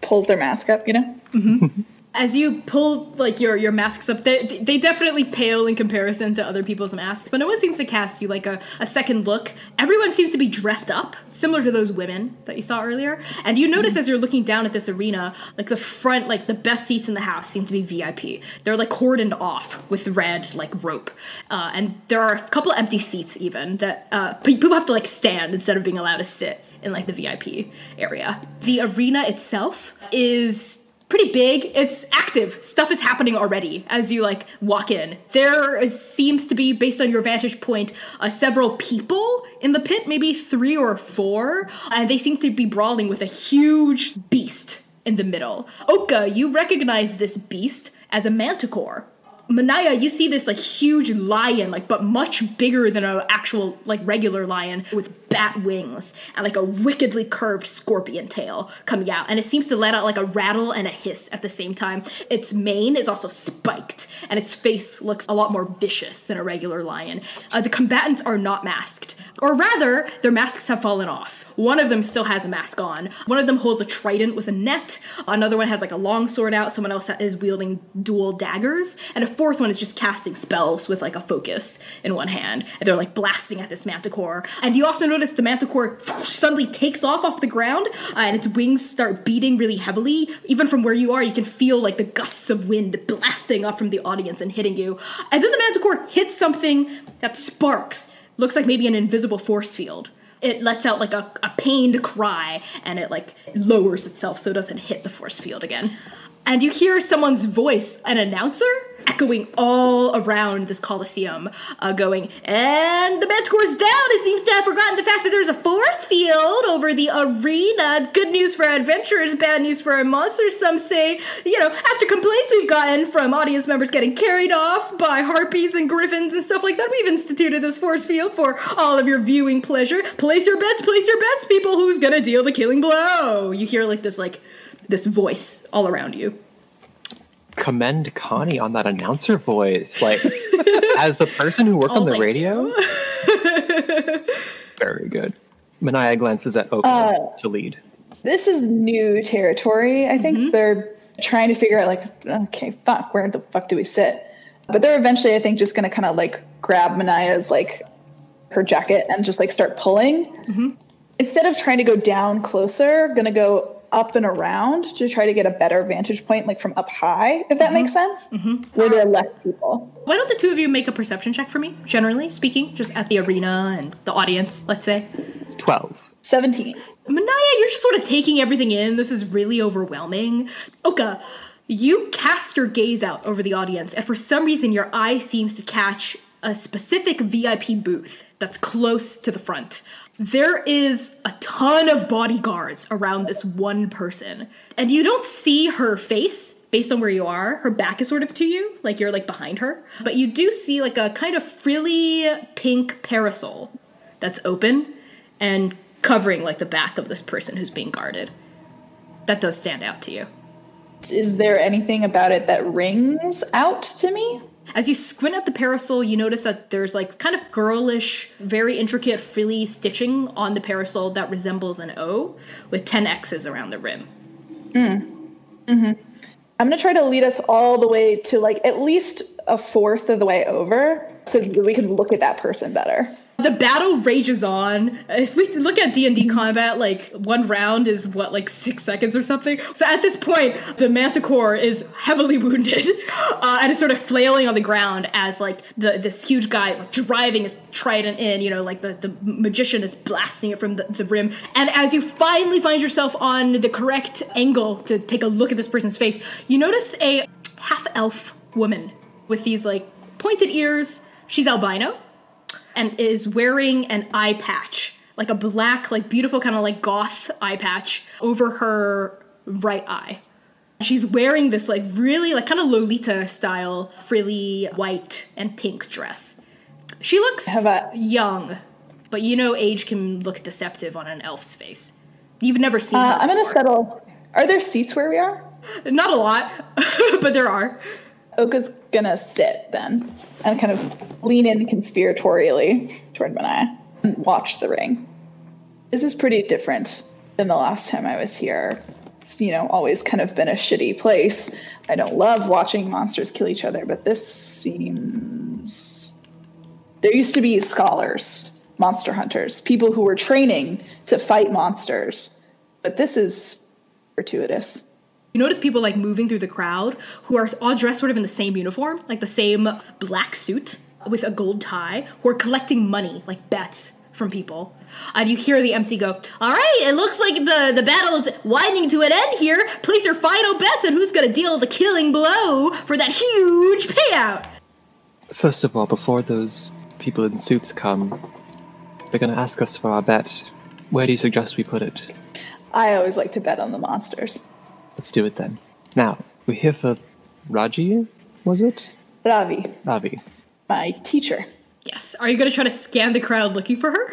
[SPEAKER 6] pulls their mask up, you know? Mm-hmm.
[SPEAKER 1] As you pull like your your masks up they, they definitely pale in comparison to other people's masks but no one seems to cast you like a, a second look. Everyone seems to be dressed up similar to those women that you saw earlier. And you notice as you're looking down at this arena like the front like the best seats in the house seem to be vip they're like cordoned off with red like rope. Uh, and there are a couple empty seats even that uh, people have to like stand instead of being allowed to sit in like the vip area. The arena itself is pretty big. It's active. Stuff is happening already as you like walk in. There seems to be, based on your vantage point, uh, several people in the pit, maybe three or four, and they seem to be brawling with a huge beast in the middle. Oka, you recognize this beast as a manticore. Manaya, you see this like huge lion, like but much bigger than an actual like regular lion with bat wings and like a wickedly curved scorpion tail coming out, and it seems to let out like a rattle and a hiss at the same time. Its mane is also spiked, and its face looks a lot more vicious than a regular lion. Uh, the combatants are not masked, or rather, their masks have fallen off. One of them still has a mask on. One of them holds a trident with a net. Another one has like a long sword out. Someone else is wielding dual daggers. And a fourth one is just casting spells with like a focus in one hand. And they're like blasting at this manticore. And you also notice the manticore suddenly takes off off the ground uh, and its wings start beating really heavily. Even from where you are, you can feel like the gusts of wind blasting up from the audience and hitting you. And then the manticore hits something that sparks. Looks like maybe an invisible force field it lets out like a, a pained cry and it like lowers itself so it doesn't hit the force field again. And you hear someone's voice, an announcer, echoing all around this coliseum, uh, going, and the Manticore's down. It seems to have forgotten the fact that there's a force field over the arena. Good news for adventurers, bad news for our monsters, some say. You know, after complaints we've gotten from audience members getting carried off by harpies and griffins and stuff like that, we've instituted this force field for all of your viewing pleasure. Place your bets, place your bets, people. Who's gonna deal the killing blow? You hear like this, like, this voice all around you.
[SPEAKER 9] Commend Connie on that announcer voice. Like, as a person who worked
[SPEAKER 1] Oh,
[SPEAKER 9] on the radio, very good. Manaya glances at Oka
[SPEAKER 6] Uh,
[SPEAKER 9] to lead.
[SPEAKER 6] This is new territory. I think they're trying to figure out, like, okay, fuck, where the fuck do we sit? But they're eventually, I think, just gonna kind of like grab Manaya's like her jacket and just like start pulling. Instead of trying to go down closer, gonna go up and around to try to get a better vantage point, like from up high, if that mm-hmm. makes sense, mm-hmm. where there are less people.
[SPEAKER 1] Why don't the two of you make a perception check for me, generally speaking, just at the arena and the audience, let's say?
[SPEAKER 9] 12.
[SPEAKER 6] 17.
[SPEAKER 1] Manaya, you're just sort of taking everything in. This is really overwhelming. Oka, you cast your gaze out over the audience, and for some reason, your eye seems to catch a specific VIP booth that's close to the front. There is a ton of bodyguards around this one person, and you don't see her face based on where you are. Her back is sort of to you, like you're like behind her, but you do see like a kind of frilly pink parasol that's open and covering like the back of this person who's being guarded. That does stand out to you.
[SPEAKER 6] Is there anything about it that rings out to me?
[SPEAKER 1] As you squint at the parasol, you notice that there's like kind of girlish, very intricate frilly stitching on the parasol that resembles an O with 10 X's around the rim. Mm. Mm-hmm.
[SPEAKER 6] I'm gonna try to lead us all the way to like at least a fourth of the way over so we can look at that person better.
[SPEAKER 1] The battle rages on. If we look at D&D combat, like one round is what like 6 seconds or something. So at this point, the manticore is heavily wounded uh, and is sort of flailing on the ground as like the this huge guy is like driving his trident in, you know, like the, the magician is blasting it from the, the rim. And as you finally find yourself on the correct angle to take a look at this person's face, you notice a half elf woman with these like pointed ears. She's albino and is wearing an eye patch, like a black, like beautiful kind of like goth eye patch over her right eye. She's wearing this like really like kind of Lolita style frilly white and pink dress. She looks young, but you know age can look deceptive on an elf's face. You've never seen
[SPEAKER 6] Uh. I'm gonna settle. Are there seats where we are?
[SPEAKER 1] Not a lot, but there are.
[SPEAKER 6] Oka's gonna sit then and kind of lean in conspiratorially toward Manaya and watch the ring. This is pretty different than the last time I was here. It's, you know, always kind of been a shitty place. I don't love watching monsters kill each other, but this seems. There used to be scholars, monster hunters, people who were training to fight monsters, but this is gratuitous.
[SPEAKER 1] You notice people like moving through the crowd who are all dressed sort of in the same uniform, like the same black suit with a gold tie, who are collecting money, like bets from people. And you hear the MC go, All right, it looks like the, the battle's winding to an end here. Place your final bets on who's going to deal the killing blow for that huge payout.
[SPEAKER 9] First of all, before those people in suits come, they're going to ask us for our bet. Where do you suggest we put it?
[SPEAKER 6] I always like to bet on the monsters.
[SPEAKER 9] Let's do it then. Now, we're here for Raji, was it?
[SPEAKER 6] Ravi,
[SPEAKER 9] Ravi.
[SPEAKER 6] my teacher.
[SPEAKER 1] Yes. Are you going to try to scan the crowd looking for her?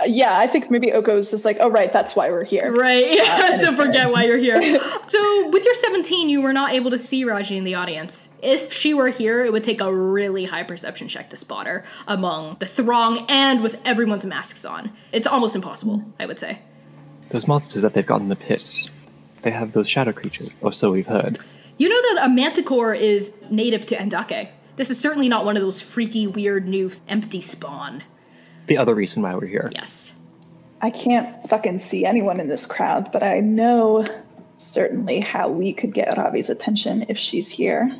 [SPEAKER 6] Uh, yeah, I think maybe Oka is just like, oh, right, that's why we're here.
[SPEAKER 1] Right.
[SPEAKER 6] and
[SPEAKER 1] to
[SPEAKER 6] it's
[SPEAKER 1] forget why you're here. so, with your 17, you were not able to see Raji in the audience. If she were here, it would take a really high perception check to spot her among the throng and with everyone's masks on. It's almost impossible, I would say.
[SPEAKER 9] Those monsters that they've got in the pit, they have those shadow creatures, or so we've heard.
[SPEAKER 1] You know that a manticore is native to Endake. This is certainly not one of those freaky, weird, new, empty spawn.
[SPEAKER 9] The other reason why we're here.
[SPEAKER 1] Yes.
[SPEAKER 6] I can't fucking see anyone in this crowd, but I know certainly how we could get Ravi's attention if she's here.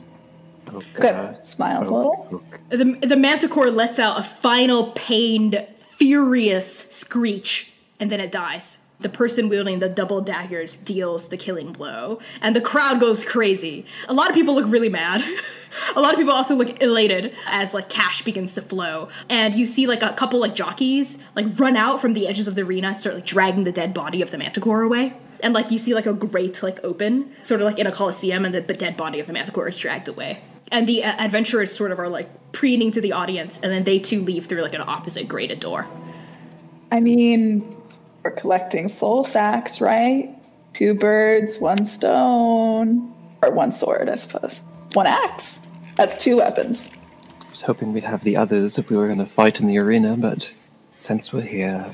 [SPEAKER 9] Oh,
[SPEAKER 6] Good.
[SPEAKER 9] God.
[SPEAKER 6] Smiles a
[SPEAKER 9] Oh,
[SPEAKER 6] little.
[SPEAKER 9] Oh, look.
[SPEAKER 1] The, the manticore lets out a final, pained, furious screech, and then it dies. The person wielding the double daggers deals the killing blow, and the crowd goes crazy. A lot of people look really mad. a lot of people also look elated as like cash begins to flow, and you see like a couple like jockeys like run out from the edges of the arena and start like dragging the dead body of the manticore away. And like you see like a grate like open, sort of like in a coliseum, and the, the dead body of the manticore is dragged away. And the uh, adventurers sort of are like preening to the audience, and then they too leave through like an opposite grated door.
[SPEAKER 6] I mean, we're collecting soul sacks, right? Two birds, one stone. Or one sword, I suppose. One axe. That's two weapons.
[SPEAKER 9] I was hoping we'd have the others if we were going to fight in the arena, but since we're here,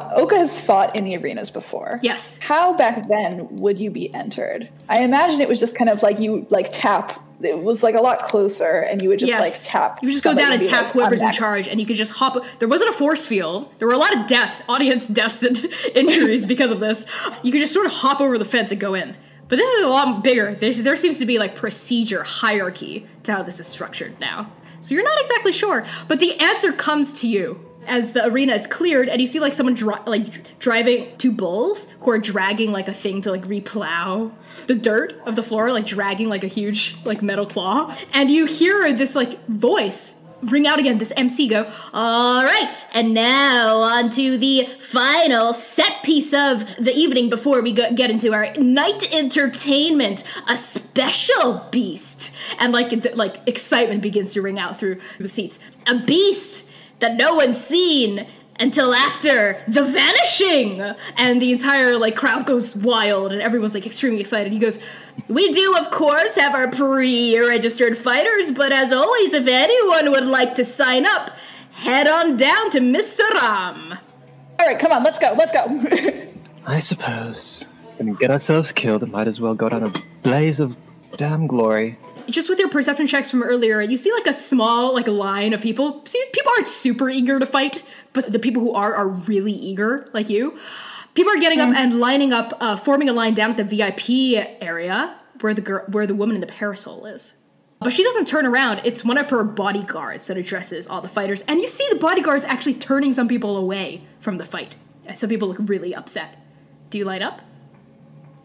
[SPEAKER 6] Oka has fought in the arenas before.
[SPEAKER 1] Yes.
[SPEAKER 6] How back then would you be entered? I imagine it was just kind of like you like tap it was like a lot closer, and you would just
[SPEAKER 1] Yes.
[SPEAKER 6] like tap.
[SPEAKER 1] You would just go down and tap
[SPEAKER 6] like,
[SPEAKER 1] whoever's in charge, and you could just hop. There wasn't a force field. There were a lot of deaths, audience deaths, and injuries because of this. You could just sort of hop over the fence and go in. But this is a lot bigger. There, there seems to be like procedure, hierarchy to how this is structured now. So you're not exactly sure, but the answer comes to you as the arena is cleared, and you see like someone dri- like driving two bulls who are dragging like a thing to like replow the dirt of the floor, like dragging like a huge like metal claw, and you hear this like voice ring out again. This MC go, all right, and now on to the final set piece of the evening before we go- get into our night entertainment, a special beast, and like th- like excitement begins to ring out through the seats. A beast that no one's seen until after the vanishing and the entire like crowd goes wild and everyone's like extremely excited he goes we do of course have our pre-registered fighters but as always if anyone would like to sign up head on down to miss
[SPEAKER 6] All right, come on, let's go, let's go.
[SPEAKER 9] I suppose. We get ourselves killed, might as well go down a blaze of damn glory.
[SPEAKER 1] Just with your perception checks from earlier you see like a small like line of people. See people aren't super eager to fight but the people who are are really eager like you. People are getting up and lining up uh, forming a line down at the vip area where the girl where the woman in the parasol is. But she doesn't turn around. It's one of her bodyguards that addresses all the fighters. And you see the bodyguards actually turning some people away from the fight. Some people look really upset. Do you line up?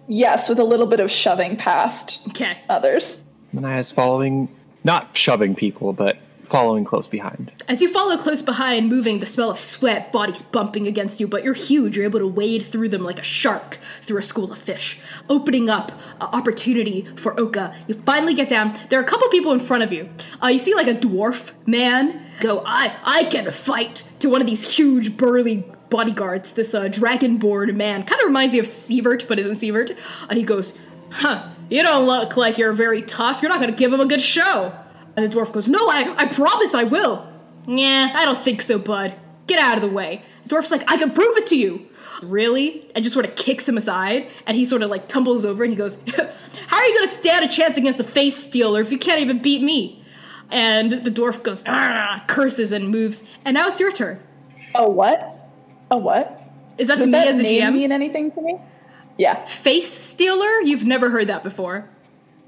[SPEAKER 6] Yes, with a little bit of shoving past
[SPEAKER 1] okay.
[SPEAKER 6] others.
[SPEAKER 9] Manaya's following, not shoving people, but following close behind.
[SPEAKER 1] As you follow close behind, moving, the smell of sweat, bodies bumping against you, but you're huge. You're able to wade through them like a shark through a school of fish, opening up an opportunity for Oka. You finally get down. There are a couple people in front of you. Uh, you see like a dwarf man go, I, I can fight to one of these huge, burly bodyguards. This uh, dragonborn man kind of reminds you of Sievert, but isn't Sievert. And he goes, Huh, you don't look like you're very tough. You're not going to give him a good show. And the dwarf goes, No, I, I promise I will. Nah, I don't think so, bud. Get out of the way. The dwarf's like, I can prove it to you. Really? And just sort of kicks him aside, and he sort of like tumbles over and he goes, How are you gonna stand a chance against a face stealer if you can't even beat me? And the dwarf goes, ah, curses and moves. And now it's your turn.
[SPEAKER 6] Oh, what? Oh, what?
[SPEAKER 1] Is that to
[SPEAKER 6] Does
[SPEAKER 1] me
[SPEAKER 6] that
[SPEAKER 1] as a GM?
[SPEAKER 6] mean anything to me? Yeah.
[SPEAKER 1] Face stealer? You've never heard that before.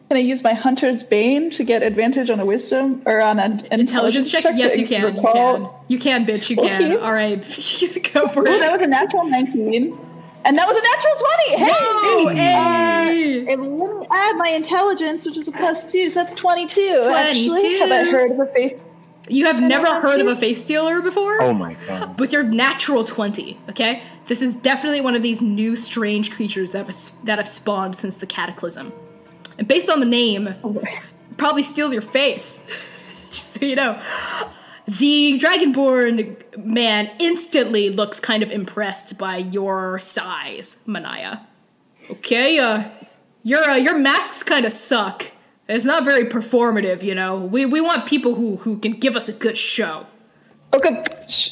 [SPEAKER 6] Can I use my Hunter's Bane to get advantage on a wisdom or on an
[SPEAKER 1] Intelligence check? Yes, you can. You can. You can, bitch. You can.
[SPEAKER 6] Okay.
[SPEAKER 1] All right, go for
[SPEAKER 6] Ooh,
[SPEAKER 1] it.
[SPEAKER 6] that was a natural 19. And that was a natural 20. Hey!
[SPEAKER 1] Whoa, hey!
[SPEAKER 6] Uh, and let me add my intelligence, which is a plus two, so that's 22.
[SPEAKER 1] 22.
[SPEAKER 6] Actually, have I heard of a face?
[SPEAKER 1] You have never heard of a face stealer before?
[SPEAKER 9] Oh my god.
[SPEAKER 1] with your natural 20 okay? This is definitely one of these new strange creatures that have, that have spawned since the cataclysm. And based on the name probably steals your face. Just so you know. The dragonborn man instantly looks kind of impressed by your size manaya okay uh your uh, your masks kind of suck it's not very performative you know we we want people who who can give us a good show
[SPEAKER 6] Oka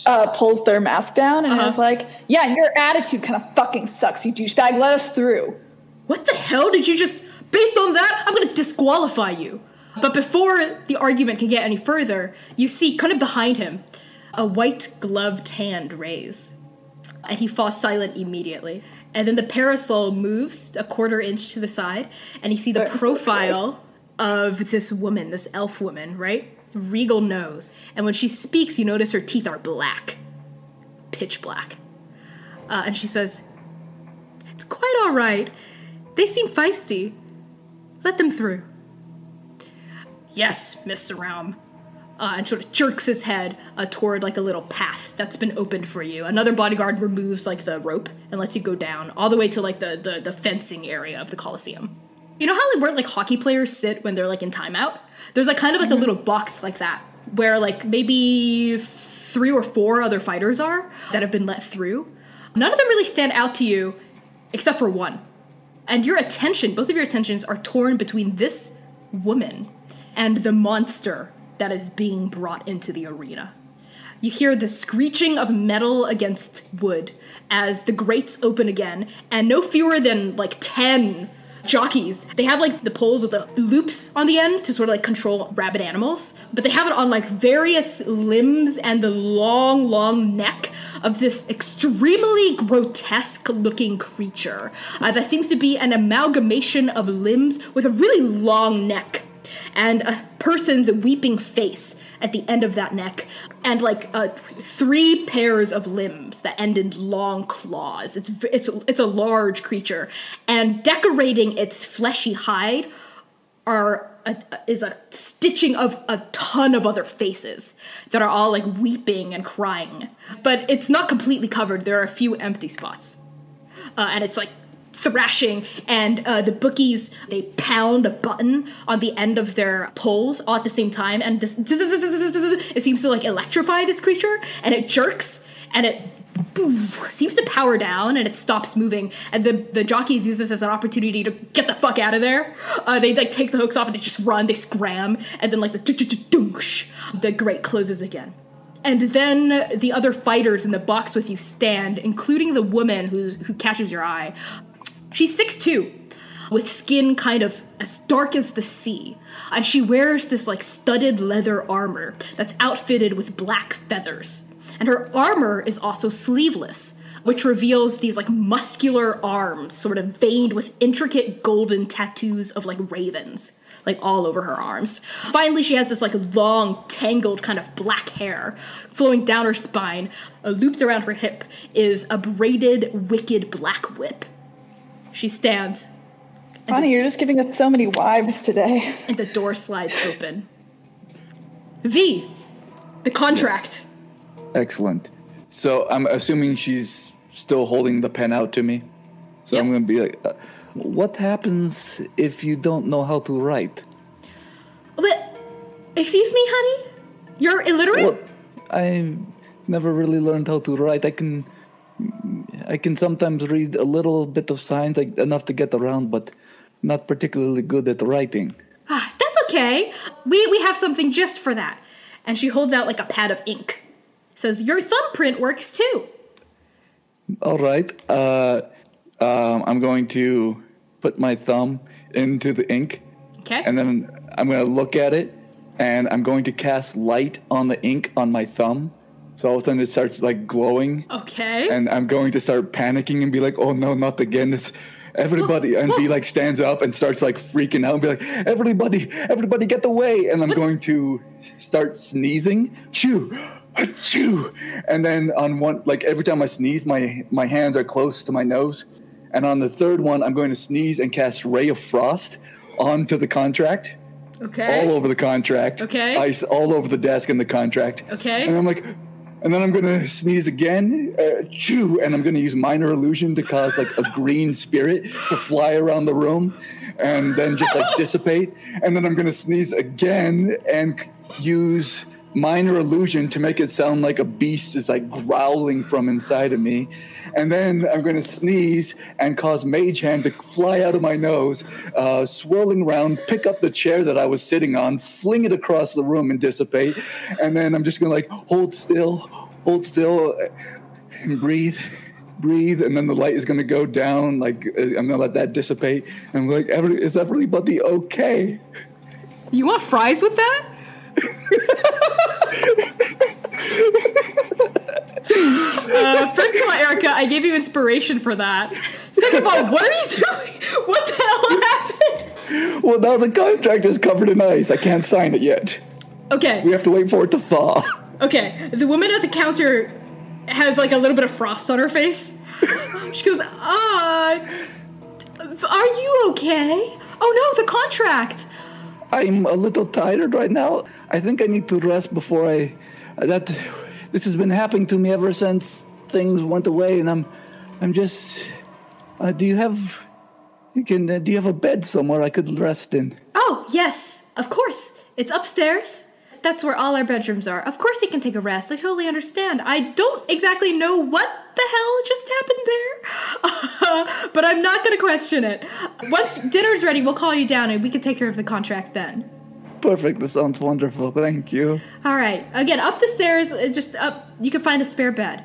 [SPEAKER 6] uh, pulls their mask down and
[SPEAKER 1] Uh-huh.
[SPEAKER 6] is like, Yeah, your attitude kind of fucking sucks, you douchebag. Let us through.
[SPEAKER 1] What the hell did you just. Based on that, I'm gonna disqualify you. But before the argument can get any further, you see, kind of behind him, a white gloved hand raise. And he falls silent immediately. And then the parasol moves a quarter inch to the side, and you see the
[SPEAKER 6] Wait,
[SPEAKER 1] profile of this woman, this elf woman, right? Regal nose. And when she speaks, you notice her teeth are black. Pitch black. Uh, and she says, It's quite all right. They seem feisty. Let them through. Yes, Miss Raum. Uh, and sort of jerks his head uh, toward like a little path that's been opened for you. Another bodyguard removes like the rope and lets you go down all the way to like the the, the fencing area of the Coliseum. You know how like where like hockey players sit when they're like in timeout? There's like kind of like a mm-hmm. little box like that where like maybe three or four other fighters are that have been let through. None of them really stand out to you except for one. And your attention, both of your attentions are torn between this woman and the monster that is being brought into the arena. You hear the screeching of metal against wood as the grates open again, and no fewer than like 10 jockeys. They have like the poles with the loops on the end to sort of like control rabid animals, but they have it on like various limbs and the long, long neck of this extremely grotesque looking creature uh, that seems to be an amalgamation of limbs with a really long neck and a person's weeping face at the end of that neck and like uh, three pairs of limbs that end in long claws. It's it's it's a large creature. And decorating its fleshy hide are a, is a stitching of a ton of other faces that are all like weeping and crying. But it's not completely covered. There are a few empty spots. Uh, and it's like thrashing and uh, the bookies they pound a button on the end of their poles all at the same time and this it seems to like electrify this creature and it jerks and it poof, seems to power down and it stops moving and the, the jockeys use this as an opportunity to get the fuck out of there uh, they like take the hooks off and they just run they scram and then like the the grate closes again and then the other fighters in the box with you stand, including the woman who, who catches your eye. She's 6'2, with skin kind of as dark as the sea. And she wears this like studded leather armor that's outfitted with black feathers. And her armor is also sleeveless, which reveals these like muscular arms, sort of veined with intricate golden tattoos of like ravens like all over her arms. Finally, she has this like long, tangled kind of black hair flowing down her spine. Uh, looped around her hip is a braided, wicked black whip. She stands,
[SPEAKER 6] Bonnie, you're just giving us so many wives today.
[SPEAKER 1] and the door slides open. V, the contract.
[SPEAKER 3] Excellent. So I'm assuming she's still holding the pen out to me. So I'm going to be like, uh,
[SPEAKER 7] What happens if you don't know how to write?
[SPEAKER 1] But, excuse me, honey? You're illiterate?
[SPEAKER 7] Well, I never really learned how to write. I can, I can sometimes read a little bit of signs, like enough to get around, but not particularly good at writing.
[SPEAKER 1] Ah, that's okay. We we have something just for that. And she holds out like a pad of ink. Says your thumbprint works too.
[SPEAKER 3] all right, uh, um, I'm going to put my thumb into the ink
[SPEAKER 1] Okay.
[SPEAKER 3] and then I'm going to look at it and I'm going to cast light on the ink on my thumb. So all of a sudden it starts like glowing
[SPEAKER 1] okay.
[SPEAKER 3] and I'm going to start panicking and be like, "Oh no, not again!" This everybody and be like stands up and starts like freaking out and be like, "Everybody, everybody, get away!" And I'm going to start sneezing, chew, chew, and then on one like every time I sneeze, my my hands are close to my nose, and on the third one, I'm going to sneeze and cast Ray of Frost onto the contract.
[SPEAKER 1] okay.
[SPEAKER 3] All over the contract.
[SPEAKER 1] Okay.
[SPEAKER 3] Ice all over the desk and the contract.
[SPEAKER 1] Okay.
[SPEAKER 3] And I'm like, and then I'm gonna sneeze again, uh, chew, and I'm gonna use minor illusion to cause like a green spirit to fly around the room, and then just like dissipate. And then I'm gonna sneeze again and use minor illusion to make it sound like a beast is like growling from inside of me. And then I'm gonna sneeze and cause Mage Hand to fly out of my nose, uh, swirling around, pick up the chair that I was sitting on, fling it across the room and dissipate. And then I'm just gonna like hold still, hold still, and breathe. Breathe, and then the light is gonna go down. Like I'm gonna let that dissipate, and I'm like, Every, is everybody okay?
[SPEAKER 1] You want fries with that? uh, first of all, Erica, I gave you inspiration for that. Second of all, what are you doing? What the hell happened?
[SPEAKER 3] Well, now the contract is covered in ice. I can't sign it yet.
[SPEAKER 1] Okay,
[SPEAKER 3] We have to wait for it to thaw.
[SPEAKER 1] okay. The woman at the counter has like a little bit of frost on her face. She goes, "Ah, are you okay? Oh no, the contract."
[SPEAKER 7] I'm a little tired right now. I think I need to rest before I. That this has been happening to me ever since things went away, and I'm, I'm just. Uh, do you have? You can. Uh, do you have a bed somewhere I could rest in?
[SPEAKER 1] Oh, yes, of course. It's upstairs. That's where all our bedrooms are. Of course, you can take a rest. I totally understand. I don't exactly know what the hell just happened there, but I'm not going to question it. Once dinner's ready, we'll call you down and we can take care of the contract then.
[SPEAKER 7] Perfect. That sounds wonderful. Thank you.
[SPEAKER 1] All right. Again, up the stairs, uh, just up. You can find a spare bed.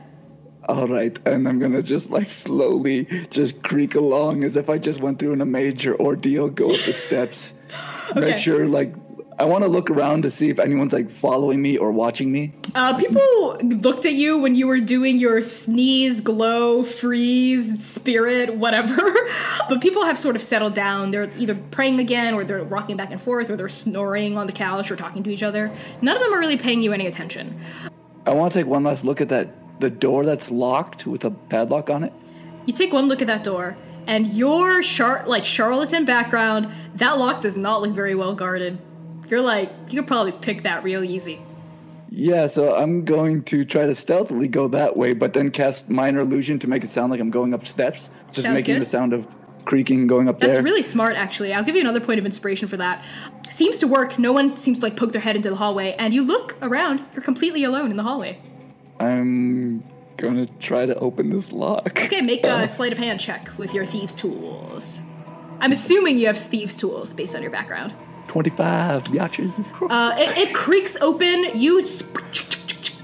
[SPEAKER 3] All right, and I'm gonna just like slowly just creak along as if I just went through in a major ordeal. Go up the steps,
[SPEAKER 1] Okay.
[SPEAKER 3] make sure like I want to look around to see if anyone's like following me or watching me.
[SPEAKER 1] Uh, people looked at you when you were doing your sneeze, glow, freeze, spirit, whatever. but people have sort of settled down. They're either praying again, or they're rocking back and forth, or they're snoring on the couch, or talking to each other. None of them are really paying you any attention.
[SPEAKER 3] I want to take one last look at that the door that's locked with a padlock on it.
[SPEAKER 1] You take one look at that door, and your char- like charlatan background, that lock does not look very well guarded. You're like, you could probably pick that real easy.
[SPEAKER 3] Yeah, so I'm going to try to stealthily go that way, but then cast minor illusion to make it sound like I'm going up steps, just
[SPEAKER 1] Sounds
[SPEAKER 3] making
[SPEAKER 1] good.
[SPEAKER 3] the sound of creaking going up
[SPEAKER 1] That's
[SPEAKER 3] there.
[SPEAKER 1] really smart, actually. I'll give you another point of inspiration for that. Seems to work. No one seems to like poke their head into the hallway, and you look around. You're completely alone in the hallway.
[SPEAKER 3] I'm gonna try to open this lock.
[SPEAKER 1] Okay, make a sleight of hand check with your thieves' tools. I'm assuming you have thieves' tools based on your background.
[SPEAKER 3] 25 biatches.
[SPEAKER 1] Uh, it, it creaks open. You just,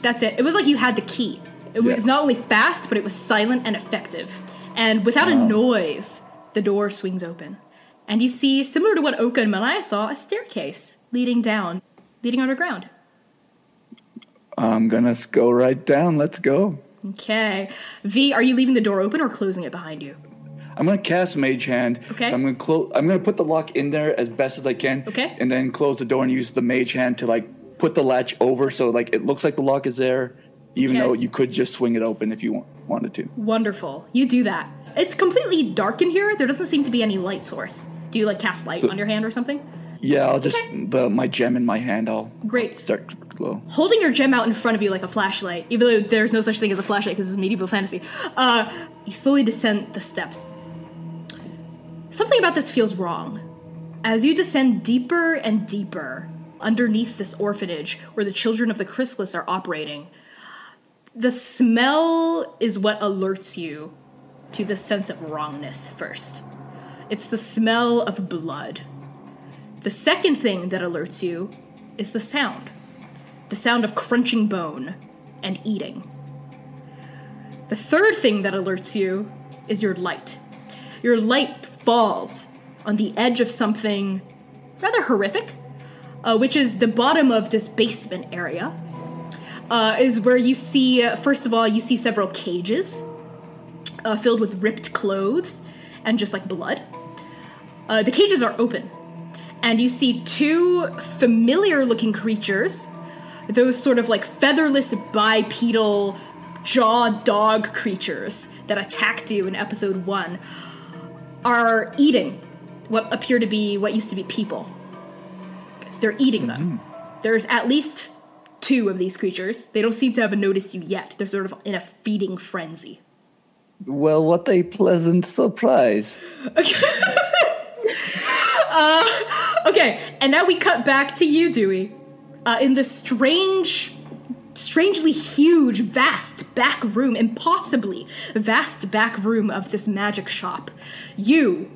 [SPEAKER 1] that's it. It was like you had the key. It was
[SPEAKER 3] Yes.
[SPEAKER 1] not only fast, but it was silent and effective. And without a noise, the door swings open, and you see, similar to what Oka and Manaya saw, a staircase leading down, leading underground.
[SPEAKER 3] I'm gonna go right down. Let's go.
[SPEAKER 1] Okay, V, are you leaving the door open or closing it behind you?
[SPEAKER 3] I'm gonna cast Mage Hand.
[SPEAKER 1] Okay.
[SPEAKER 3] So I'm gonna close. I'm gonna put the lock in there as best as I can.
[SPEAKER 1] Okay.
[SPEAKER 3] And then close the door and use the Mage Hand to like put the latch over, so like it looks like the lock is there, even
[SPEAKER 1] Okay.
[SPEAKER 3] though you could just swing it open if you want, wanted to.
[SPEAKER 1] Wonderful. You do that. It's completely dark in here. There doesn't seem to be any light source. Do you like cast light
[SPEAKER 3] So-
[SPEAKER 1] on your hand or something?
[SPEAKER 3] Yeah, I'll just the my gem in my hand. I'll
[SPEAKER 1] Great.
[SPEAKER 3] start to glow.
[SPEAKER 1] holding your gem out in front of you like a flashlight, even though there's no such thing as a flashlight because it's medieval fantasy, uh, you slowly descend the steps. Something about this feels wrong. As you descend deeper and deeper underneath this orphanage where the children of the Chrysalis are operating, the smell is what alerts you to the sense of wrongness first. It's the smell of blood. The second thing that alerts you is the sound the sound of crunching bone and eating. The third thing that alerts you is your light. Your light falls on the edge of something rather horrific, uh, which is the bottom of this basement area. Uh, is where you see, first of all, you see several cages uh, filled with ripped clothes and just like blood. Uh, the cages are open, and you see two familiar looking creatures those sort of like featherless bipedal jaw dog creatures that attacked you in episode one are eating what appear to be what used to be people. They're eating them. There's at least two of these creatures. They don't seem to have noticed you yet. They're sort of in a feeding frenzy.
[SPEAKER 3] Well, what a pleasant surprise.
[SPEAKER 1] Okay, and now we cut back to you, Dewey, uh, in this strange, strangely huge, vast back room, impossibly vast back room of this magic shop. You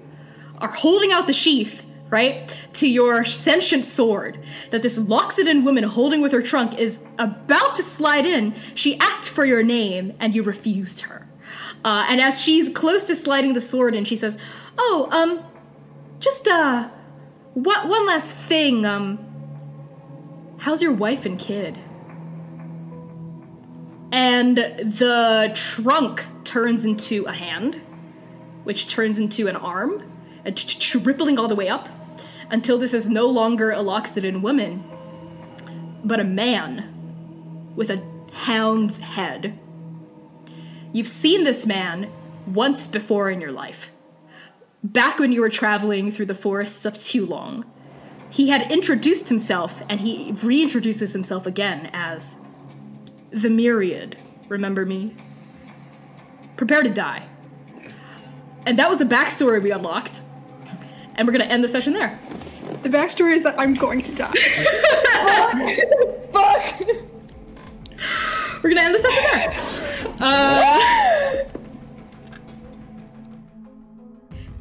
[SPEAKER 1] are holding out the sheath, right, to your sentient sword that this Loxodon woman holding with her trunk is about to slide in. She asked for your name, and you refused her. Uh, and as she's close to sliding the sword in, she says, "Oh, um, just uh, what one last thing, um, how's your wife and kid?" And the trunk turns into a hand, which turns into an arm, and rippling all the way up, until this is no longer a Loxodon woman, but a man with a hound's head. You've seen this man once before in your life. Back when you were traveling through the forests of Tulong, he had introduced himself and he reintroduces himself again as the Myriad. Remember me? Prepare to die. And that was the backstory we unlocked. And we're gonna end the session there.
[SPEAKER 8] The backstory is that I'm going to die.
[SPEAKER 6] Fuck!
[SPEAKER 1] We're gonna end the session there. Uh,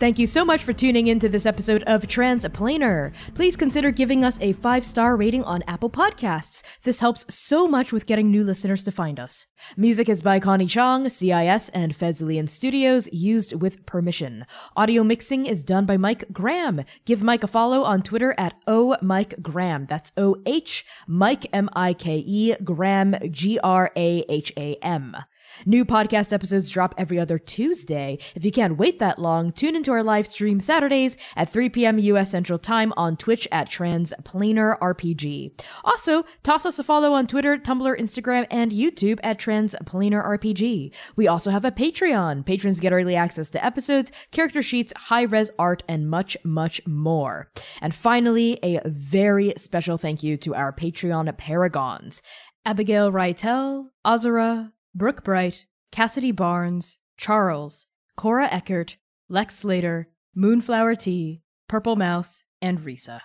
[SPEAKER 1] Thank you so much for tuning in to this episode of Transplanar. Please consider giving us a five star rating on Apple Podcasts. This helps so much with getting new listeners to find us. Music is by Connie Chong, CIS, and Fezlian Studios, used with permission. Audio mixing is done by Mike Graham. Give Mike a follow on Twitter at O Mike Graham. That's O H Mike M I K E Graham G R A H A M. New podcast episodes drop every other Tuesday. If you can't wait that long, tune into our live stream Saturdays at 3 p.m. US Central Time on Twitch at Transplanar RPG. Also, toss us a follow on Twitter, Tumblr, Instagram, and YouTube at Transplanar RPG. We also have a Patreon. Patrons get early access to episodes, character sheets, high res art, and much, much more. And finally, a very special thank you to our Patreon paragons. Abigail Rytel, Azura, Brooke Bright, Cassidy Barnes, Charles, Cora Eckert, Lex Slater, Moonflower Tea, Purple Mouse, and Risa.